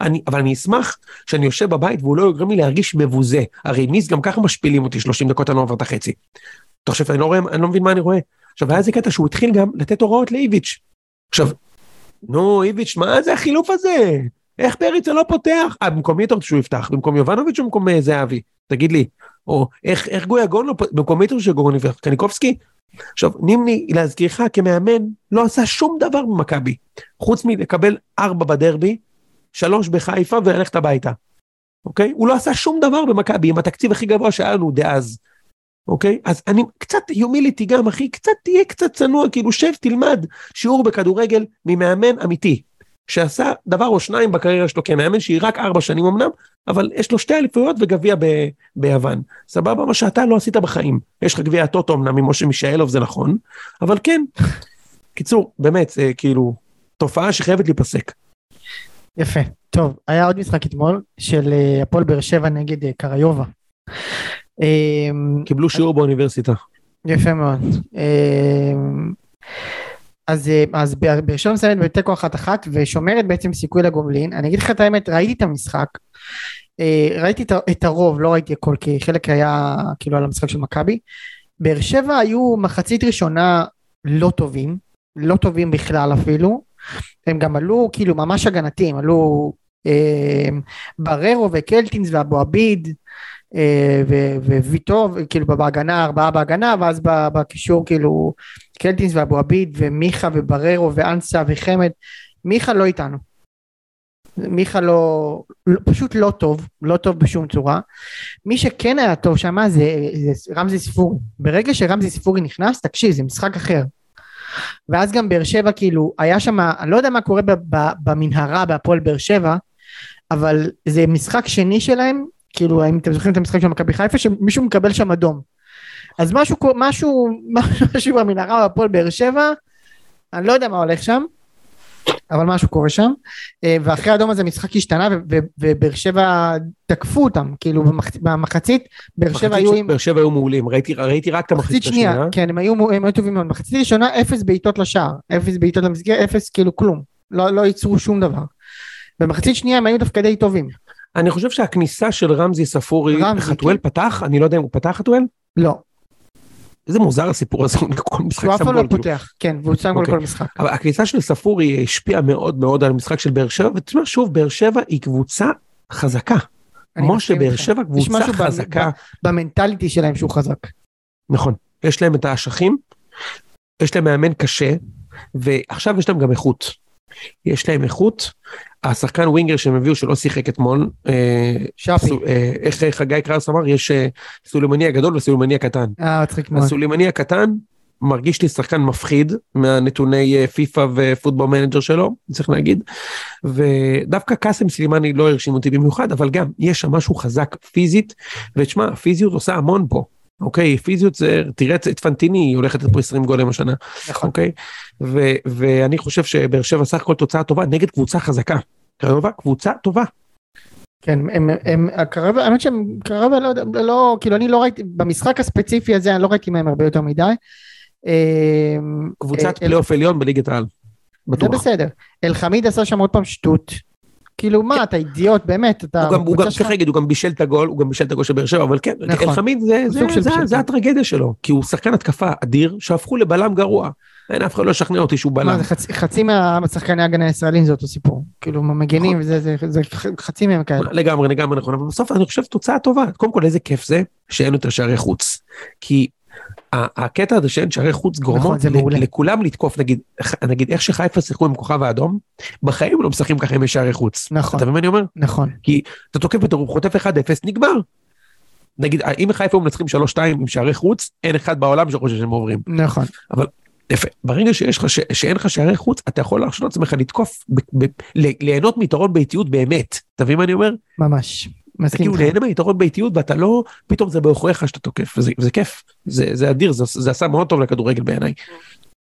אני, אבל אני אשמח שאני יושב בבית והוא לא יגרם לי להרגיש מבוזה. הרי ניס גם ככה משפילים אותי 30 דקות, אני לא עובר את החצי. אתה חושב, אני לא, רואה, אני לא מבין מה אני רואה. עכשיו, היה איזה קטע שהוא התחיל גם לתת הוראות לאיביץ'. עכשיו, נו, איביץ', מה זה החילוף הזה? איך פריצה לא פותח? אה, במקום מי אתה רוצה שהוא יפתח? במקום יובנוביץ' או במקום אה, זהבי? תגיד לי. או איך, איך גויגון לא? במקום מי אתה רוצה שגויגון יפתח? קניקובסקי? עכשיו, נימני, להזכירך, כמאמן, לא עשה שום דבר במכבי, חוץ מלקבל ארבע בדרבי, שלוש בחיפה וללכת הביתה. אוקיי? הוא לא עשה שום דבר במכבי עם התקציב הכי גבוה שהיה לנו דאז. אוקיי? אז אני קצת יומיליטי גם, אחי, קצת תהיה קצת צנוע, כאילו שב, תלמד שיעור בכדורגל ממאמן אמיתי. שעשה דבר או שניים בקריירה שלו כמאמן, שהיא רק ארבע שנים אמנם, אבל יש לו שתי אליפויות וגביע ב- ביוון. סבבה, מה שאתה לא עשית בחיים. יש לך גביע הטוטו אמנם ממשה מישאלוב, זה נכון, אבל כן. קיצור, באמת, זה כאילו, תופעה שחייבת להיפסק. יפה. טוב, היה עוד משחק אתמול של אה, הפועל באר שבע נגד אה, קריובה. קיבלו שיעור באוניברסיטה. יפה מאוד. אז, אה, אז באר שבע מסיימת בתיקו אחת אחת ושומרת בעצם סיכוי לגומלין. אני אגיד לך את האמת, ראיתי את המשחק. אה, ראיתי את הרוב, לא ראיתי הכל, כי חלק היה כאילו על המשחק של מכבי. באר שבע היו מחצית ראשונה לא טובים, לא טובים בכלל אפילו. הם גם עלו כאילו ממש הגנתיים, עלו אה, בררו וקלטינס ואבו עביד אה, ו- וויטור, כאילו בהגנה, ארבעה בהגנה, ואז בקישור כאילו קלטינס ואבו עביד ומיכה ובררו ואנסה וחמד. מיכה לא איתנו. מיכה לא, לא, פשוט לא טוב, לא טוב בשום צורה. מי שכן היה טוב שם זה, זה רמזי ספורי. ברגע שרמזי ספורי נכנס, תקשיב, זה משחק אחר. ואז גם באר שבע כאילו, היה שם, אני לא יודע מה קורה במנהרה בהפועל באר שבע, אבל זה משחק שני שלהם, כאילו אם אתם זוכרים את המשחק של מכבי חיפה, שמישהו מקבל שם אדום. אז משהו, משהו, משהו במנהרה בהפועל באר שבע, אני לא יודע מה הולך שם, אבל משהו קורה שם, אה, ואחרי האדום הזה המשחק השתנה ובאר שבע תקפו אותם, כאילו במח- במחצית, באר שבע היו עם... באר שבע היו מעולים, ראיתי, ראיתי רק את מחצית המחצית שנייה, השנייה. כן, הם היו, הם היו טובים מאוד. מחצית ראשונה, אפס בעיטות לשער, אפס בעיטות למסגרת, אפס כאילו כלום. לא, לא ייצרו שום דבר. במחצית שנייה הם היו דווקא די טובים. אני חושב שהכניסה של רמזי ספורי, רמזי, חתואל כן. פתח, אני לא יודע אם הוא פתח חתואל? לא, איזה מוזר הסיפור הזה, הוא כל משחק הוא אף שם פעם לא גול. פותח, כן, והוא שם גול אוקיי. כל משחק. אבל הכניסה של ספורי השפיעה מאוד מאוד על המשחק של באר שבע, ותשמע שוב, באר שבע היא קבוצה חזקה. שבאר איתך. שבע קבוצה חזקה, במנטליטי שלהם שהוא חזק. נכון, יש להם את האשכים, יש להם מאמן קשה, ועכשיו יש להם גם איכות. יש להם איכות, השחקן winger שהם הביאו שלא שיחק אתמול, אה, שפי. אה, איך חגי קראוס אמר, יש אה, סולימני הגדול וסולימני הקטן. אה, מצחיק מאוד. הסולימני הקטן מרגיש לי שחקן מפחיד מהנתוני FIFA ו Football Manager שלו, צריך להגיד. ודווקא קאסם סולימני לא הרשים אותי במיוחד, אבל גם יש שם משהו חזק פיזית, ותשמע, הפיזיות עושה המון פה. אוקיי, פיזיות זה, תראה את פנטיני, היא הולכת לתת פה 20 גולים השנה, נכון. אוקיי? ו- ואני חושב שבאר שבע סך הכל תוצאה טובה נגד קבוצה חזקה. קרבה, קבוצה טובה. כן, הם, הם, הקרבה, האמת שהם, קרבה לא לא, כאילו אני לא ראיתי, במשחק הספציפי הזה אני לא ראיתי מהם הרבה יותר מדי. אה, קבוצת אה, פלייאוף עליון בליגת העל. זה בטוח. בסדר. אלחמיד עשה שם עוד פעם שטות. כאילו מה, אתה אידיוט, באמת, אתה... הוא גם, צריך להגיד, הוא גם בישל את הגול, הוא גם בישל את הגול של באר שבע, אבל כן, נכון. אלחמיד זה, כן. הטרגדיה שלו, כי הוא שחקן התקפה אדיר, שהפכו לבלם גרוע. אין אף אחד לא ישכנע אותי שהוא בלם. מה, חצי, חצי מהשחקני ההגנה הישראלים זה אותו סיפור. כאילו, מגנים, נכון. זה, זה, חצי מהם כאלה. לגמרי, לגמרי נכון, אבל בסוף אני חושב תוצאה טובה. קודם כל, איזה כיף זה שאין יותר שערי חוץ. כי הקטע הזה שאין שערי חוץ נכון, גורמות מעולה. לכולם לתקוף, נגיד, נגיד איך שחיפה שיחקו עם כוכב האדום, בחיים לא משחקים ככה עם שערי חוץ. נכון, אתה מבין מה אני אומר? נכון. אתה תוקף בטירוף, חוטף 1-0, נגמר. נגיד, אם חיפה מנצחים 3-2 עם שערי חוץ, אין אחד בעולם שחושב שהם עוברים. נכון. יפה. ברגע שיש לך, ש, שאין לך שערי חוץ, אתה יכול להרשות לעצמך לתקוף, ב, ב, ליהנות מיתרון באיטיות באמת. אתה מבין מה אני אומר? ממש. אתה מסכים כאילו. נהנה מיתרון באיטיות ואתה לא, פתאום זה בעוכריך שאתה תוקף, וזה, וזה כיף. זה, זה אדיר, זה, זה עשה מאוד טוב לכדורגל בעיניי.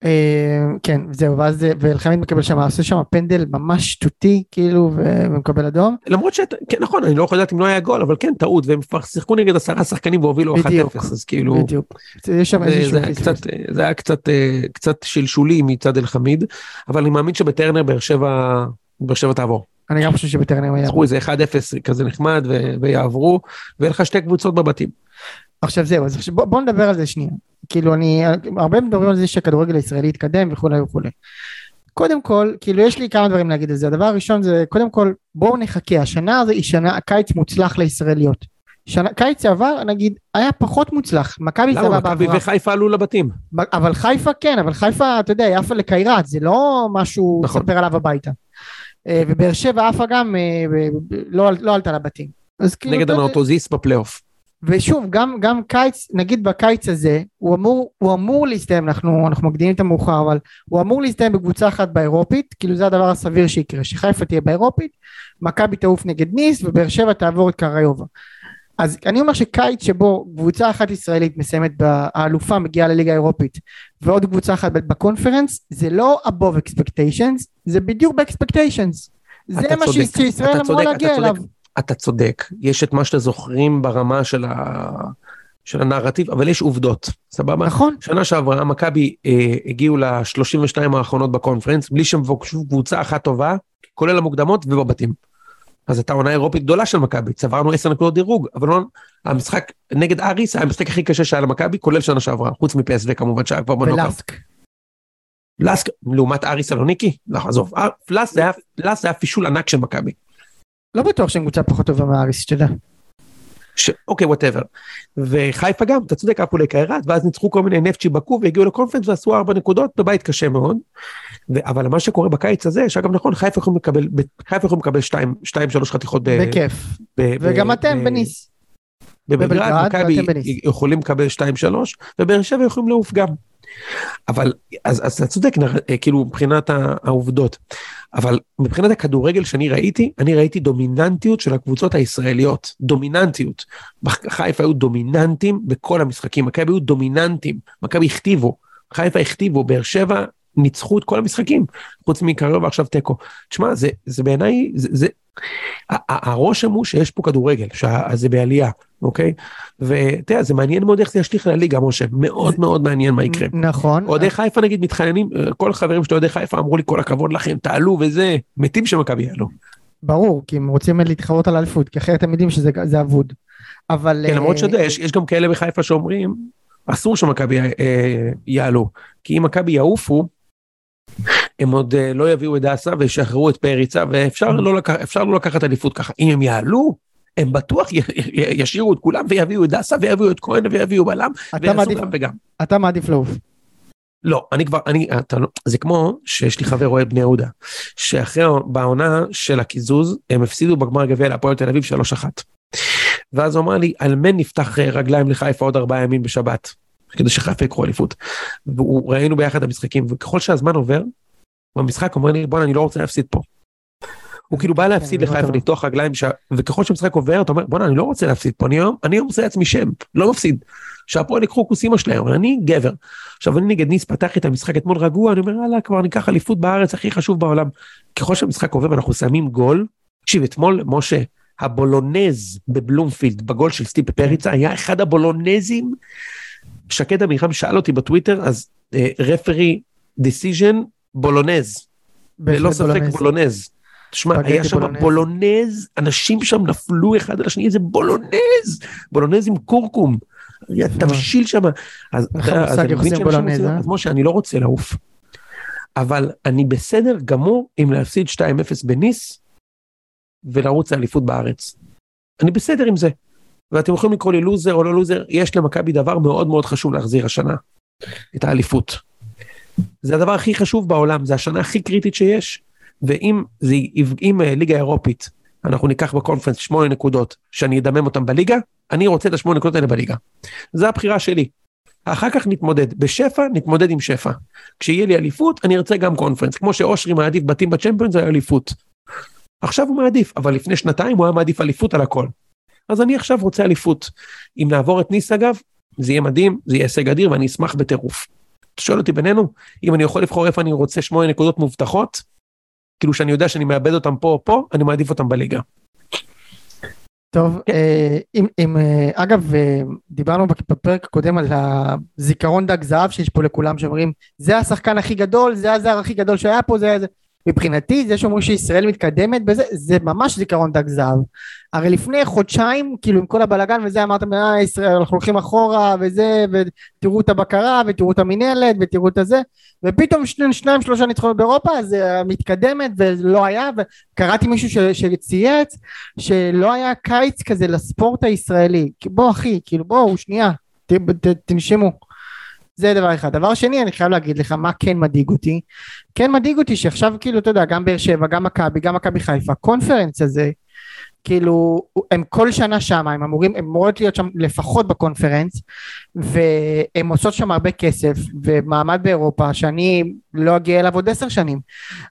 אה, כן, זהו, ואז, ואלחמיד מקבל שם, עושה שם פנדל ממש שטותי, כאילו, ומקבל אדום. למרות שאתה, כן נכון, אני לא יכול לדעת אם לא היה גול, אבל כן, טעות, והם כבר שיחקו נגד עשרה שחקנים והובילו 1-0, בדיוק. אז כאילו... בדיוק. יש שם זה, איזשהו זה, היה פספוס. קצת, זה היה קצת, אה, קצת שלשולי מצד אלחמיד, אבל אני מאמין שבטרנר באר שבע, באר שבע תעבור. אני גם חושב שבית"ר היה... זכו איזה 1-0 כזה נחמד ויעברו, ויהיה לך שתי קבוצות בבתים. עכשיו זהו, אז בוא, בוא נדבר על זה שנייה. כאילו אני, הרבה מדברים על זה שהכדורגל הישראלי יתקדם וכולי וכולי. קודם כל, כאילו יש לי כמה דברים להגיד על זה. הדבר הראשון זה, קודם כל, בואו נחכה, השנה הזו היא שנה, קיץ מוצלח לישראליות. שנה, קיץ שעבר, נגיד, היה פחות מוצלח. מכבי סבבה למה? מכבי. וחיפה עלו לבתים. אבל חיפה כן, אבל חיפה, אתה יודע, היא עפה לקיירת, זה לא משהו נכון. לספר עליו הביתה. אה, ובאר שבע עפה גם, אה, לא, לא עלתה לבתים. אז כאילו, נגד הנאוטוזיס בפלייאוף. ושוב, גם, גם קיץ, נגיד בקיץ הזה, הוא אמור, הוא אמור להסתיים, אנחנו, אנחנו מקדימים את המאוחר, אבל הוא אמור להסתיים בקבוצה אחת באירופית, כאילו זה הדבר הסביר שיקרה, שחיפה תהיה באירופית, מכבי תעוף נגד ניס, ובאר שבע תעבור את קראיובה. אז אני אומר שקיץ שבו קבוצה אחת ישראלית מסיימת, האלופה מגיעה לליגה האירופית, ועוד קבוצה אחת בקונפרנס, זה לא above expectations, זה בדיוק ב-expectations. זה מה שישראל אמורה להגיע אתה אליו. צודק. אתה צודק, יש את מה שאתם זוכרים ברמה של, ה... של הנרטיב, אבל יש עובדות, סבבה? נכון, שנה שעברה מכבי אה, הגיעו ל-32 האחרונות בקונפרנס, בלי שהם קבוצה אחת טובה, כולל המוקדמות ובבתים. אז הייתה עונה אירופית גדולה של מכבי, צברנו 10 נקודות דירוג, אבל לא, המשחק נגד אריס היה המשחק הכי קשה שהיה למכבי, כולל שנה שעברה, חוץ מפסו כמובן שהיה כבר בנוקאאוט. ולאסק. לסק, לעומת אריס סלוניקי? לא, עזוב, אה, לס זה היה- פישול ענק של מכבי. לא בטוח שהם קבוצה פחות טובה מהאריס, שתדע. ש... אוקיי, whatever. וחיפה גם, אתה צודק, עפו לקיירת, ואז ניצחו כל מיני נפטצ'י באקו והגיעו לקונפרנס ועשו ארבע נקודות בבית קשה מאוד. ו... אבל מה שקורה בקיץ הזה, שאגב נכון, חיפה יכולים לקבל, חיפה יכולים לקבל שתיים, שתיים שלוש חתיכות ב... בכיף. ב... וגם ב- אתם ב- בניס. בבלגרד, מכבי. יכולים לקבל שתיים שלוש, ובאר שבע יכולים לעוף גם. אבל, אז, אז אתה צודק, אה, כאילו, מבחינת העובדות. אבל מבחינת הכדורגל שאני ראיתי, אני ראיתי דומיננטיות של הקבוצות הישראליות. דומיננטיות. חיפה היו דומיננטים בכל המשחקים, מכבי היו דומיננטים, מכבי הכתיבו, חיפה הכתיבו, באר שבע ניצחו את כל המשחקים, חוץ מקריו ועכשיו תיקו. תשמע, זה, זה בעיניי, זה, זה, הרושם הוא שיש פה כדורגל, שזה בעלייה, אוקיי? ואתה יודע, זה מעניין מאוד איך זה ישליך לליגה, משה, מאוד מאוד מעניין מה יקרה. נכון. אוהדי חיפה נגיד מתחננים, אה, כל החברים שלי אוהדי חיפה אמרו לי כל הכבוד לכם, תעלו וזה, מתים שמכבי יעלו. ברור, כי הם רוצים להתחרות על האליפות, כי אחרת הם יודעים שזה זה אבוד. אבל... כן, למרות אה, שאתה יודע, יש יש גם כאלה בחיפה שאומרים, אסור שמכבי אה, יעלו, כי אם מכבי יעופו, הם עוד אה, לא יביאו את דסה וישחררו את פריצה, ואפשר לא, לקח, אפשר לא לקחת אליפות ככה. אם הם יעלו, הם בטוח י- י- ישאירו את כולם ויביאו את דסה ויביאו את כהן ויביאו בלם, אתה ויעשו מעדיף- גם וגם. אתה מעדיף לעוף. לא, אני כבר, אני, אתה לא, זה כמו שיש לי חבר אוהד בני יהודה, שאחרי, בעונה של הקיזוז, הם הפסידו בגמר גביע להפועל תל אביב 3-1. ואז הוא אמר לי, על מן נפתח רגליים לחיפה עוד ארבעה ימים בשבת, כדי שחיפה יקחו אליפות. וראינו ביחד המשחקים, וככל שהזמן עובר, במשחק אומר לי, בואנה, אני לא רוצה להפסיד פה. הוא כאילו בא להפסיד כן, אני לחיפה, רואה לפתוח רגליים, ש... וככל שהמשחק עובר, אתה אומר, בואנה, אני לא רוצה להפסיד פה, אני היום, אני היום עושה לעצמי שם, לא מפסיד. שהפועל יקחו כוס אימא שלהם, אבל אני גבר. עכשיו אני נגד ניס פתח את המשחק אתמול רגוע, אני אומר, יאללה, כבר ניקח אליפות בארץ הכי חשוב בעולם. ככל שהמשחק עובר ואנחנו שמים גול, תקשיב, אתמול, משה, הבולונז בבלומפילד, בגול של סטיפ פריצה, היה אחד הבולונזים. שקד עמירם שאל אותי בטוויטר, אז referee decision בולונז, ללא ספק בולונז. בולונז. תשמע, היה שם בולונז. בולונז, אנשים שם נפלו אחד על השני, איזה בולונז, בולונז עם קורקום. תבשיל שם. אז אתה מושג אני מבין שאנשים בולונז, אה? אז משה, אני לא רוצה לעוף. אבל אני בסדר גמור עם להפסיד 2-0 בניס ולרוץ לאליפות בארץ. אני בסדר עם זה. ואתם יכולים לקרוא לי לוזר או לא לוזר, יש למכבי דבר מאוד מאוד חשוב להחזיר השנה. את האליפות. זה הדבר הכי חשוב בעולם, זה השנה הכי קריטית שיש. ואם זה, אם אה, ליגה אירופית, אנחנו ניקח בקונפרנס שמונה נקודות, שאני אדמם אותם בליגה, אני רוצה את השמונה נקודות האלה בליגה. זו הבחירה שלי. אחר כך נתמודד. בשפע, נתמודד עם שפע. כשיהיה לי אליפות, אני ארצה גם קונפרנס. כמו שאושרי מעדיף בתים בצ'מפיונס, זה היה אליפות. עכשיו הוא מעדיף, אבל לפני שנתיים הוא היה מעדיף אליפות על הכל. אז אני עכשיו רוצה אליפות. אם נעבור את ניס אגב, זה יהיה מדהים, זה יהיה הישג אדיר ואני אשמח בטירוף. אתה שואל אותי בינינו, אם אני יכול לבחור איפה אני רוצה שמונה נקודות מובטחות, כאילו שאני יודע שאני מאבד אותם פה או פה, אני מעדיף אותם בליגה. טוב, כן. אה, אם, אם, אה, אגב, אה, דיברנו בפרק הקודם על הזיכרון דג זהב שיש פה לכולם, שאומרים, זה השחקן הכי גדול, זה הזר הכי גדול שהיה פה, זה זה. מבחינתי זה שאומרים שישראל מתקדמת בזה זה ממש זיכרון דג זהב. הרי לפני חודשיים כאילו עם כל הבלאגן וזה אמרתם אה ישראל אנחנו הולכים אחורה וזה ותראו את הבקרה ותראו את המינהלת ותראו את הזה ופתאום שני, שניים שלושה ניצחונות באירופה זה מתקדמת ולא היה וקראתי מישהו ש, שצייץ שלא היה קיץ כזה לספורט הישראלי. בוא אחי כאילו בואו שנייה ת, ת, תנשמו זה דבר אחד. דבר שני, אני חייב להגיד לך מה כן מדאיג אותי. כן מדאיג אותי שעכשיו כאילו, אתה יודע, גם באר שבע, גם מכבי, גם מכבי חיפה, קונפרנס הזה, כאילו, הם כל שנה שם, הם אמורים, הם אמורות להיות שם לפחות בקונפרנס, והם עושות שם הרבה כסף, ומעמד באירופה, שאני לא אגיע אליו עוד עשר שנים.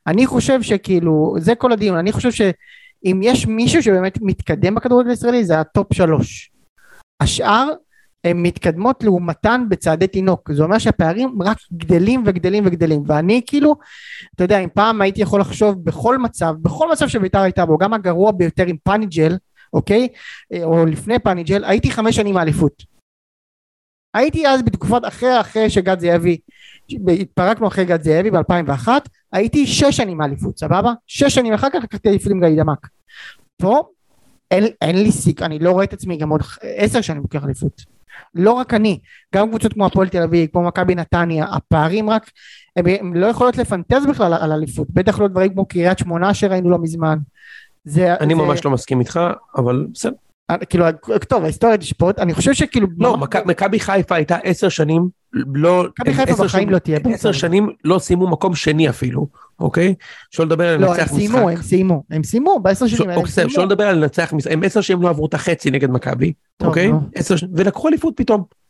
אני חושב שכאילו, זה כל הדיון, אני חושב שאם יש מישהו שבאמת מתקדם בכדורגל הישראלי, זה ה top שלוש. השאר הן מתקדמות לעומתן בצעדי תינוק. זה אומר שהפערים רק גדלים וגדלים וגדלים. ואני כאילו אתה יודע אם פעם הייתי יכול לחשוב בכל מצב בכל מצב שביתר הייתה בו גם הגרוע ביותר עם פאניג'ל אוקיי? או לפני פאניג'ל הייתי חמש שנים מאליפות הייתי אז בתקופת אחרי אחרי שגד זאבי התפרקנו אחרי גד זאבי ב2001 הייתי שש שנים מאליפות סבבה? שש שנים אחר כך לקחתי אליפות עם גיא דמק פה אין, אין לי סיק אני לא רואה את עצמי גם עוד עשר שנים לוקח אליפות לא רק אני, גם קבוצות כמו הפועל תל אביב, כמו מכבי נתניה, הפערים רק, הם לא יכולות לפנטז בכלל על אליפות, בטח לא דברים כמו קריית שמונה שראינו לא מזמן. זה, אני זה... ממש לא מסכים איתך, אבל בסדר. אה, כאילו, טוב, ההיסטוריה תשפוט, אני חושב שכאילו... לא, מכבי חיפה הייתה עשר שנים, לא... מכבי חיפה בחיים לא תהיה. עשר שנים לא סיימו מקום שני אפילו, אוקיי? שלא לדבר על לנצח משחק. לא, הם סיימו, הם סיימו, הם סיימו בעשר שנים האלה. אוקיי, שלא לדבר על לנצח משחק, הם עשר שנים לא עברו את החצי נגד מכבי, אוקיי? ולקחו אליפות פתאום.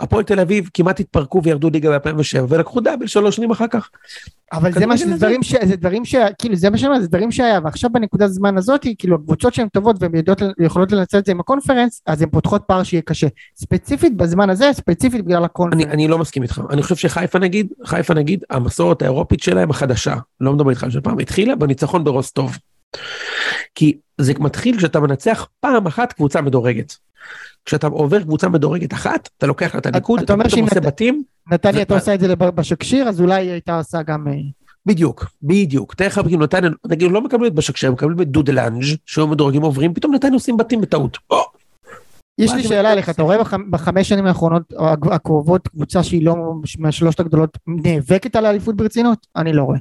הפועל תל אביב כמעט התפרקו וירדו ליגה ב-2007 ולקחו דאבל שלוש שנים אחר כך. אבל זה מה שזה דברים ש... זה דברים ש... כאילו זה מה שאני אומר, זה דברים שהיה ועכשיו בנקודת זמן הזאת כאילו הקבוצות שהן טובות והן יודעות יכולות לנצל את זה עם הקונפרנס אז הן פותחות פער שיהיה קשה. ספציפית בזמן הזה ספציפית בגלל הקונפרנס. אני, אני לא מסכים איתך אני חושב שחיפה נגיד חיפה נגיד המסורת האירופית שלהם החדשה לא מדבר איתך על שפעם התחילה בניצחון ברוסטוב. כי זה מתחיל כשאתה מנצח פעם אחת קבוצה מדורגת. כשאתה עובר קבוצה מדורגת אחת, אתה לוקח לה את הניקוד, אתה פתאום עושה בתים. נתניה אתה עושה את זה בשקשיר, אז אולי היא הייתה עושה גם... אה, בדיוק, בדיוק. תאר לך, נתניה, נגיד, לא מקבלת בשקשיר, מקבלת בדודלנג' שהיום מדורגים עוברים, פתאום נתניה עושים בתים בטעות. יש לי שאלה אליך, אתה רואה בחמש שנים האחרונות, הקרובות, קבוצה שהיא לא מהשלושת הגדולות, נאבקת על האליפות ברצינות? אני לא רואה.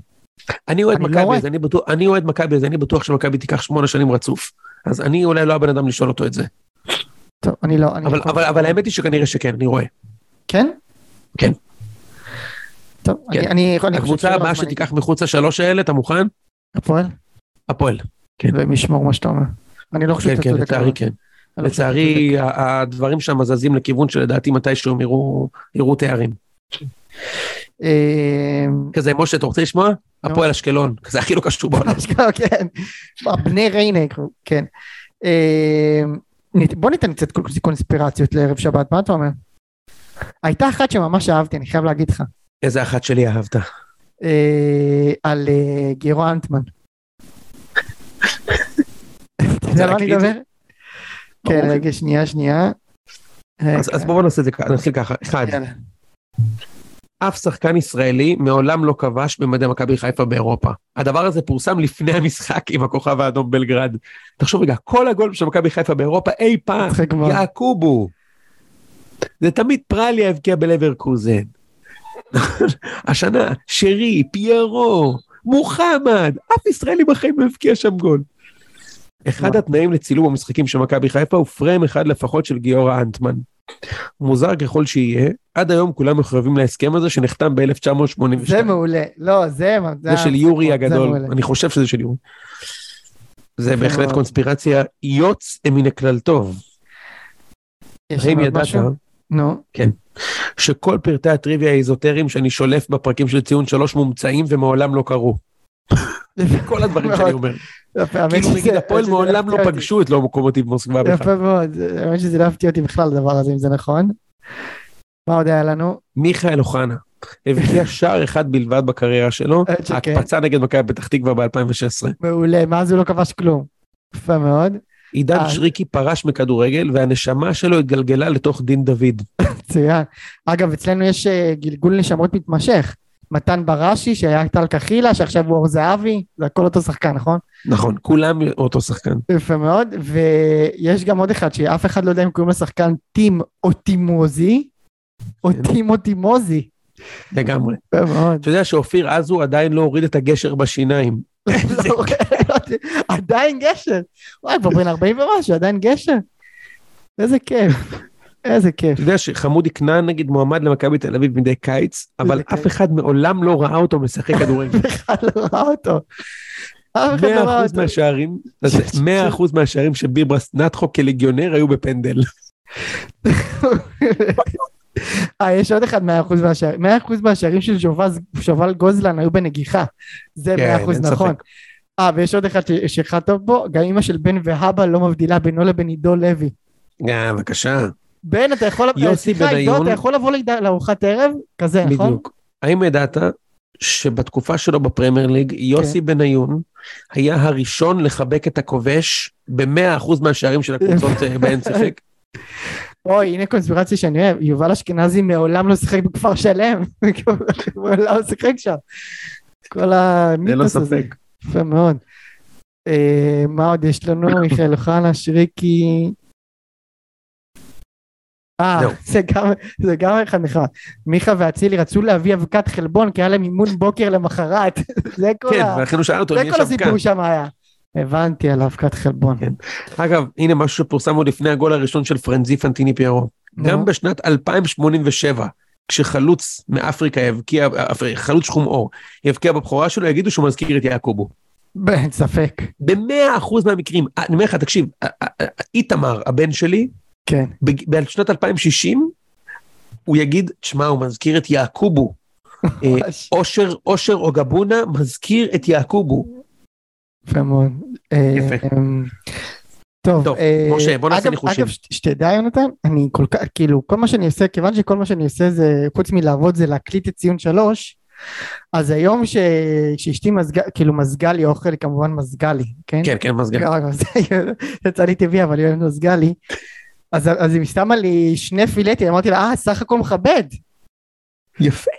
אני אוהד לא מכבי, אז אני אוהד מכבי, אז אני בטוח שמכבי תיקח שמונה שנים רצוף. אז אני אולי לא הבן אדם לשאול אותו את זה. טוב, אני לא... אני אבל, אבל, אבל האמת היא שכנראה שכן, אני רואה. כן? כן. טוב, כן. אני, אני, הקבוצה הבאה שתיקח מחוץ לשלוש האלה, אתה מוכן? הפועל? הפועל, כן. ומשמור מה שאתה אומר. אני לא חושב כן, כן, לצערי כן. לצערי הדברים שם זזים לכיוון שלדעתי מתישהו יראו תארים. אה, כזה משה אתה רוצה לשמוע? הפועל אשקלון, כזה הכי לא קשור בעולם. כן, בני ריינה, כן. אה, בוא ניתן קצת קונספירציות לערב שבת, מה אתה אומר? הייתה אחת שממש אהבתי, אני חייב להגיד לך. איזה אחת שלי אהבת? אה, על אה, גירו אנטמן. אתה יודע מה אני מדבר? כן, רגע, שנייה, שנייה. אז בואו נעשה את זה, נתחיל ככה. אחד. אף שחקן ישראלי מעולם לא כבש במדי מכבי חיפה באירופה. הדבר הזה פורסם לפני המשחק עם הכוכב האדום בלגרד. תחשוב רגע, כל הגול של מכבי חיפה באירופה אי פעם, יעקובו. זה תמיד פרליה הבקיע בלברקוזן. השנה, שרי, פיירו, מוחמד, אף ישראלי בחיים לא הבקיע שם גול. אחד התנאים לצילום המשחקים של מכבי חיפה הוא פריים אחד לפחות של גיורא אנטמן. מוזר ככל שיהיה, עד היום כולם מחויבים להסכם הזה שנחתם ב-1982. זה מעולה, לא, זה... זה, זה של יורי הגדול, אני חושב שזה של יורי. זה בהחלט קונספירציה יוץ מן הכלל טוב. האם ידעת? נו. כן. שכל פרטי הטריוויה האיזוטריים שאני שולף בפרקים של ציון שלוש מומצאים ומעולם לא קרו. כל הדברים שאני אומר. כאילו נגיד הפועל מעולם לא פגשו את לא לוקומוטיב מוסקבה בכלל. יפה מאוד, האמת שזה לא הפתיע אותי בכלל הדבר הזה אם זה נכון. מה עוד היה לנו? מיכאל אוחנה. הבקיע שער אחד בלבד בקריירה שלו, הקפצה נגד מכבי פתח תקווה ב-2016. מעולה, מאז הוא לא כבש כלום. יפה מאוד. עידן אה, שריקי פרש מכדורגל והנשמה שלו התגלגלה לתוך דין דוד. מצוין. אגב, אצלנו יש אה, גלגול נשמות מתמשך. מתן בראשי שהיה טל קחילה שעכשיו הוא אור זהבי, זה הכל אותו שחקן נכון? נכון, כולם אותו שחקן. יפה מאוד, ויש גם עוד אחד שאף אחד לא יודע אם קוראים לשחקן טים או טימוזי, או. טים או טימוזי. לגמרי. יפה מאוד. אתה יודע שאופיר עזו עדיין לא הוריד את הגשר בשיניים. לא, עדיין גשר. וואי, כבר בן 40 ומשהו, עדיין גשר. איזה כיף. איזה כיף. אתה יודע שחמודי כנען נגיד מועמד למכבי תל אביב מדי קיץ, אבל. אף אחד מעולם לא ראה אותו משחק כדורגל. אף אחד לא ראה אותו. אף אחד לא ראה 100% אותו. מהשערים, אז 100% מהשערים של ביברס נטחו כליגיונר היו בפנדל. אה, יש עוד אחד 100% מהשערים. 100% מהשערים של שובל גוזלן היו בנגיחה. זה כן, 100% אין נכון. אה, ויש עוד אחד שאחד טוב בו, גם אמא של בן והבא לא מבדילה בינו לבין עידו לוי. אה, בבקשה, בן, אתה יכול... יוסי סליחה, עידו, בניון. אתה יכול לבוא לארוחת ערב? כזה, נכון? בדיוק. האם ידעת שבתקופה שלו בפרמייר ליג, יוסי כן. בניון היה הראשון לחבק את הכובש ב-100% מהשערים של הקבוצות אה, בהן שיחק? אוי, הנה קונספירציה שאני אוהב. יובל אשכנזי מעולם לא שיחק בכפר שלם. מעולם לא שיחק שם. כל ללא המיתוס הזה. ספק. יפה מאוד. אה, מה עוד יש לנו? מיכאל אוחנה, שריקי. אה. זה גם, זה גם אחד נחמד. מיכה ואצילי רצו להביא אבקת חלבון כי היה להם אימון בוקר למחרת. זה כל כן, ה... שאל אותו זה כל. הסיפור שם היה. הבנתי על אבקת חלבון. כן. אגב, הנה משהו שפורסם עוד לפני הגול הראשון של פרנזי פנטיני פיירו. גם בשנת 2087, כשחלוץ מאפריקה יבקיע, חלוץ שחום עור, יבקיע בבכורה שלו, יגידו שהוא מזכיר את יעקובו. אין ספק. במאה אחוז מהמקרים, אני אומר לך, תקשיב, איתמר, הבן שלי, כן. בשנת 2060, הוא יגיד, תשמע, הוא מזכיר את יעקובו. אה. אושר, אושר אוגבונה מזכיר את יעקובו. יפה מאוד. אה, יפה. אמ, טוב, טוב, אה, משה, בוא נעשה ניחושים. אגב, שתדע יונתן, אני כל כך, כאילו, כל מה שאני עושה, כיוון שכל מה שאני עושה זה, חוץ מלעבוד זה להקליט את ציון שלוש, אז היום ש- שאשתי מזגה, כאילו מזגה לי אוכל, כמובן מזגה לי, כן? כן, כן, מזגן. אגב, זה יצא לי טבעי, אבל היא מזגה לי. אז אז היא שמה לי שני פילטים, אמרתי לה, אה, סך הכל מכבד. יפה.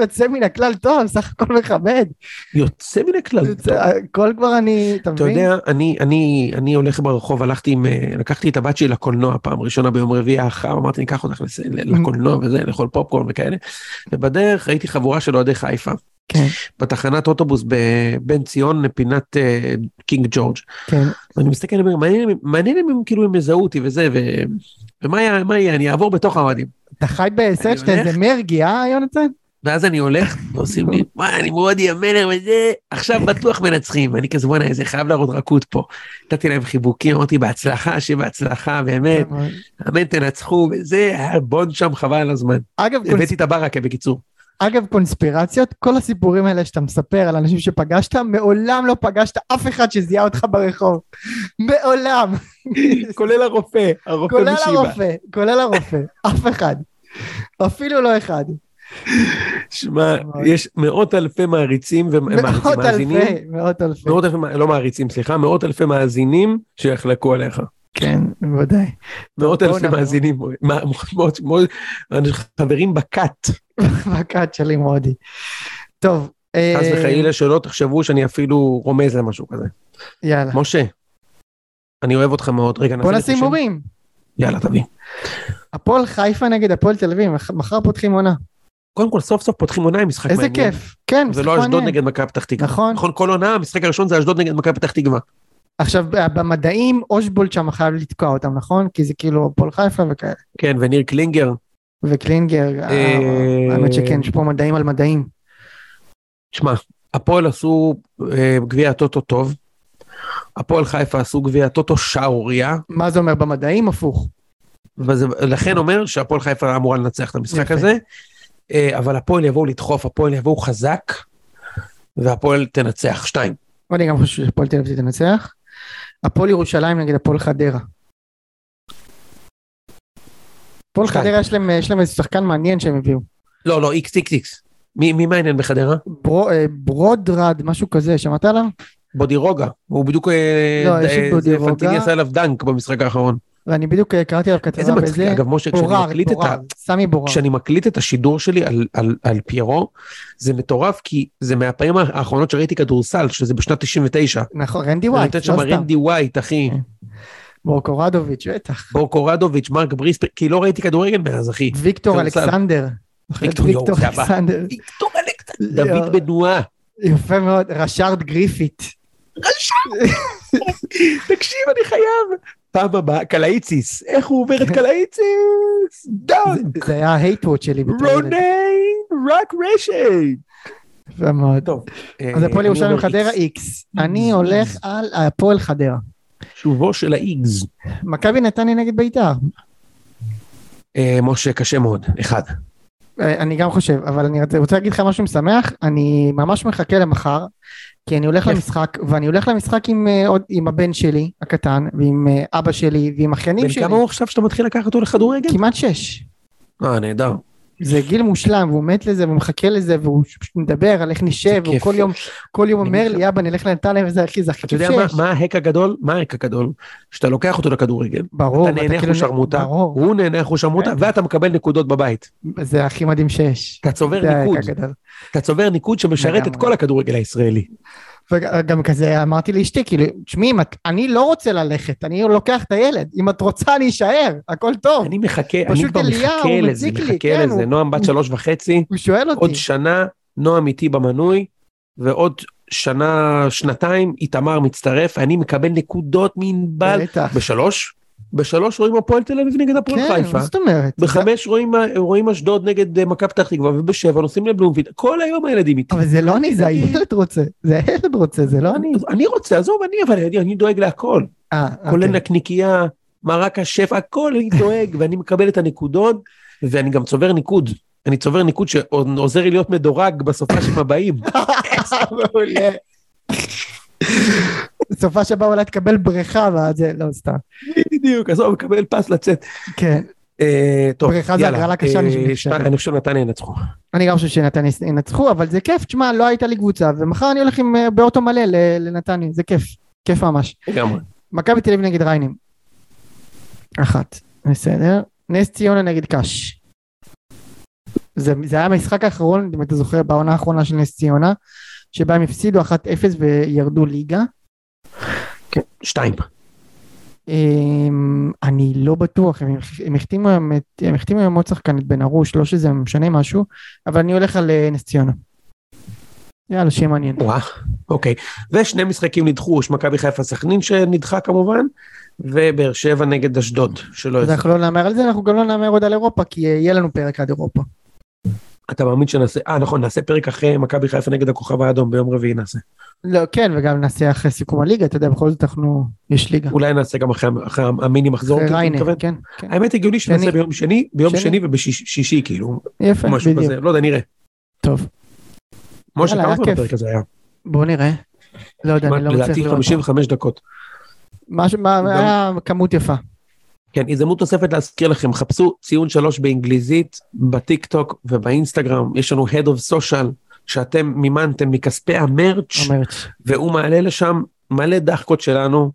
יוצא מן הכלל טוב, סך הכל מכבד. יוצא מן הכלל. זה- הכל כבר אני, אתה אתה מבין? יודע, אני, אני, אני הולך ברחוב, הלכתי עם, אה, לקחתי את הבת שלי לקולנוע פעם ראשונה ביום רביעי האחר, אמרתי, ניקח אותך לקולנוע וזה, לאכול פופקורן וכאלה, ובדרך ראיתי חבורה של אוהדי חיפה, כן, בתחנת אוטובוס בבן ציון לפינת אה, קינג ג'ורג'. כן. ואני מסתכל, אני אומר, מעניין מעניין אם הם כאילו הם יזהו אותי וזה, ו... ומה יהיה, מה יהיה, אני אעבור בתוך האוהדים. אתה חי בסרט שאתה. איזה מרגי, אה, יונתן? ואז אני הולך, ועושים לי, וואי, אני מאוד המלך וזה, עכשיו בטוח מנצחים. ואני כזה, בוא'נה, איזה חייב להראות רכות פה. נתתי להם חיבוקים, אמרתי, בהצלחה, שבהצלחה, באמת, אמן, תנצחו, וזה, היה בונד שם, חבל על הזמן. אגב. הבאתי את הברקה, בקיצור. אגב, קונספירציות, כל הסיפורים האלה שאתה מספר על אנשים שפגשת, מעולם לא פגשת אף אחד שזיהה אותך ברחוב. מעולם. כולל הרופא, הרופא כולל בשיבא. הרופא, כולל הרופא, אף אחד. אפילו לא אחד. שמע. יש מאות אלפי מעריצים ומאזינים, מאות אלפי, מאות אלפי. מאות אלפי, לא מעריצים, סליחה, מאות אלפי מאזינים שיחלקו עליך. כן, בוודאי. מאות אלפי. מאזינים, חברים בכת. מכת שלי מודי. טוב. אה, חס וחלילה שלא תחשבו שאני אפילו רומז למשהו כזה. יאללה. משה, אני אוהב אותך מאוד. רגע, בוא נעשה נשים ניחושים? מורים. יאללה, תביא. הפועל חיפה נגד הפועל תל אביב, מח- מחר פותחים עונה. קודם כל, סוף סוף פותחים עונה עם משחק איזה מעניין. כיף. כן, זה משחק לא אשדוד מעניין. נגד מכבי פתח תקווה. נכון. נכון, כל עונה, המשחק הראשון זה אשדוד נגד מכבי פתח תקווה. עכשיו, במדעים, אושבולט שם חייב לתקוע אותם, נכון? כי זה כאילו הפועל חיפה וכאלה. כן, וניר קלינגר. וקלינגר, אה, אה, האמת שכן, יש פה מדעים על מדעים. שמע, הפועל עשו אה, גביע הטוטו טוב. הפועל חיפה עשו גביע הטוטו שערורייה, מה זה אומר במדעים? הפוך. ולכן אומר שהפועל חיפה אמורה לנצח את המשחק. הזה. אבל הפועל יבואו לדחוף, הפועל יבואו חזק, והפועל תנצח שתיים. אני גם חושב שהפועל תל אביב תנצח. הפועל ירושלים נגד הפועל חדרה. הפועל. חדרה יש להם יש להם איזה שחקן מעניין שהם הביאו. לא, לא, איקס איקס איקס. מי מי מעניין בחדרה? ברו- אה, ברודרד, משהו כזה, שמעת עליו? בודירוגה. הוא בדיוק... אה, לא, יש את אה, בודירוגה. פנטיני עשה עליו דנק במשחק האחרון. ואני בדיוק אה, קראתי עליו איזה כתבה מצחיק, בזה, אגב, משה, כשאני בורר, מקליט את ה... בורר, סמי בורר. כשאני מקליט את השידור שלי על, על, על פיירו, זה מטורף כי זה מהפעמים האחרונות שראיתי כדורסל, שזה בשנת 99. נכון, רנדי אני ווייט, נותן שם לא סתם. רנדי ווייט, אחי, בורקורדוביץ', בטח. בורקורדוביץ', מרק בריספר, כי לא ראיתי כדורגל מאז, אחי. ויקטור. אלכסנדר. ויקטור. אלכסנדר. ויקטור אלכסנדר, דוד בנועה. יפה מאוד, רשארד גריפיט. תקשיב, אני חייב. פעם הבאה, קלאיציס, איך הוא עובר את קלאיציס? דון, זה היה ההייטוואט שלי. רוני, רק רשת. יפה מאוד. טוב. אז אה, הפועל אני ירושלים חדרה. איקס. אני הולך על הפועל חדרה. שובו של האיגז. מכבי נתניה נגד בית"ר. אה, משה, קשה מאוד, אחד. אה, אני גם חושב, אבל אני רוצה להגיד לך משהו משמח, אני ממש מחכה למחר, כי אני הולך. למשחק, ואני הולך למשחק עם, אה, עוד, עם הבן שלי הקטן, ועם אה, אבא שלי, ועם אחיינים בן שלי, כמה הוא עכשיו שאתה מתחיל לקחת אותו לכדורגל? כמעט שש. אה, נהדר. זה גיל מושלם, והוא מת לזה, והוא מחכה לזה, והוא פשוט מדבר על איך נשב, והוא. כל יום, כל יום אומר לי, אבא נלך לנתניה וזה אחי, זה הכי אתה כיף יודע מה- שיש. מה ההק הגדול? מה ההק הגדול? שאתה לוקח אותו לכדורגל, ברור, אתה נהנה איך כאילו- הוא שרמוטה, הוא נהנה איך הוא שרמוטה, כן. ואתה מקבל נקודות בבית. זה הכי מדהים שיש. אתה צובר ניקוד. אתה צובר ניקוד שמשרת את. כל הכדורגל הישראלי. וגם כזה אמרתי לאשתי, כאילו, תשמעי, אני לא רוצה ללכת, אני לוקח את הילד, אם את רוצה אני אשאר, הכל טוב. אני מחכה, אני כבר מחכה לזה, מחכה כן, לזה. נועם בת שלוש וחצי, הוא שואל עוד אותי. שנה נועם איתי במנוי, ועוד שנה, שנתיים איתמר מצטרף, אני מקבל נקודות מענבל. בטח. בשלוש? בשלוש רואים הפועל תל אביב נגד הפועל כן, חיפה. מה זאת אומרת? בחמש רואים, רואים אשדוד נגד אה, מכבי פתח תקווה, ובשבע נוסעים לבלומפילד. כל היום הילדים איתי. אבל זה לא אני, זה הילד רוצה. זה הילד רוצה, זה לא אני. אני, רוצה, עזוב, אני, אבל אני, אני דואג להכל. אה, כולל אוקיי. נקניקייה, מרק השף, הכל אני דואג, ואני מקבל את הנקודות, ואני גם צובר ניקוד. אני צובר ניקוד שעוזר לי להיות מדורג בסופ"שים הבאים. מעולה. סופה שבא אולי תקבל בריכה ואז זה לא סתם. בדיוק, עזוב, מקבל פס לצאת. כן. אה, טוב, בריכה זה. הגרלה קשה, אה, אני חושב. שנתניה ינצחו. אני גם חושב שנתניה ינצחו, אבל זה כיף, תשמע, לא הייתה לי קבוצה, ומחר אני הולך עם אה, באוטו מלא לנתניה, זה כיף. כיף ממש. לגמרי. מכבי תל אביב נגד ריינים. אחת. בסדר. נס ציונה נגד קאש. זה, זה היה המשחק האחרון, אם אתה זוכר, בעונה האחרונה של נס ציונה, שבה הם הפסידו 1-0 וירדו ליגה. כן, שתיים. אמ, אני לא בטוח, הם, החתימו היום עוד שחקן, את בן ארוש, לא שזה משנה משהו, אבל אני הולך על אה, נס ציונה. יאללה, שיהיה מעניין. וואה, אוקיי. ושני משחקים נדחו, יש מכבי חיפה סכנין שנדחה כמובן, ובאר שבע נגד אשדוד, שלא אז. אנחנו לא נאמר על זה, אנחנו גם לא נאמר עוד על אירופה, כי יהיה לנו פרק עד אירופה. אתה מאמין שנעשה, אה נכון, נעשה פרק אחרי מכבי חיפה נגד הכוכב האדום ביום רביעי נעשה. לא, כן, וגם נעשה אחרי סיכום הליגה, אתה יודע, בכל זאת אנחנו, יש ליגה. אולי נעשה גם אחרי, אחרי המיני מחזור, אחרי ריינה? כן, כן. האמת הגיוני שנעשה שני. ביום שני, ביום שני. שני ובשישי כאילו, יפה, משהו בדיוק. כזה, לא יודע, נראה. טוב, משה, כמה זמן. הפרק הזה היה? בואו נראה. לא יודע, אני לא מצליח לדעתי לראות. 55 דקות. משהו, מה- גם- היה כמות יפה. כן, הזדמנות נוספת להזכיר לכם, חפשו ציון שלוש באנגליזית, בטיק טוק ובאינסטגרם, יש לנו Head of Social, שאתם מימנתם מכספי המרץ', המרץ'. והוא מעלה לשם מלא דחקות שלנו,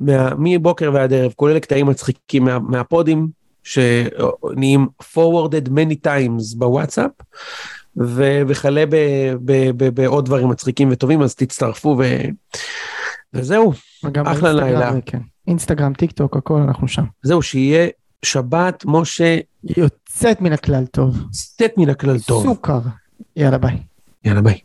מה, מבוקר ועד ערב, כולל קטעים מצחיקים מה, מהפודים, שנהיים forwarded many times בוואטסאפ, וכלה בעוד דברים מצחיקים וטובים, אז תצטרפו ו... וזהו, אחלה לילה. כן. אינסטגרם, טיק טוק, הכל, אנחנו שם. זהו, שיהיה שבת, משה, יוצאת מן הכלל טוב. סט מן הכלל טוב. סוכר. יאללה ביי. יאללה ביי.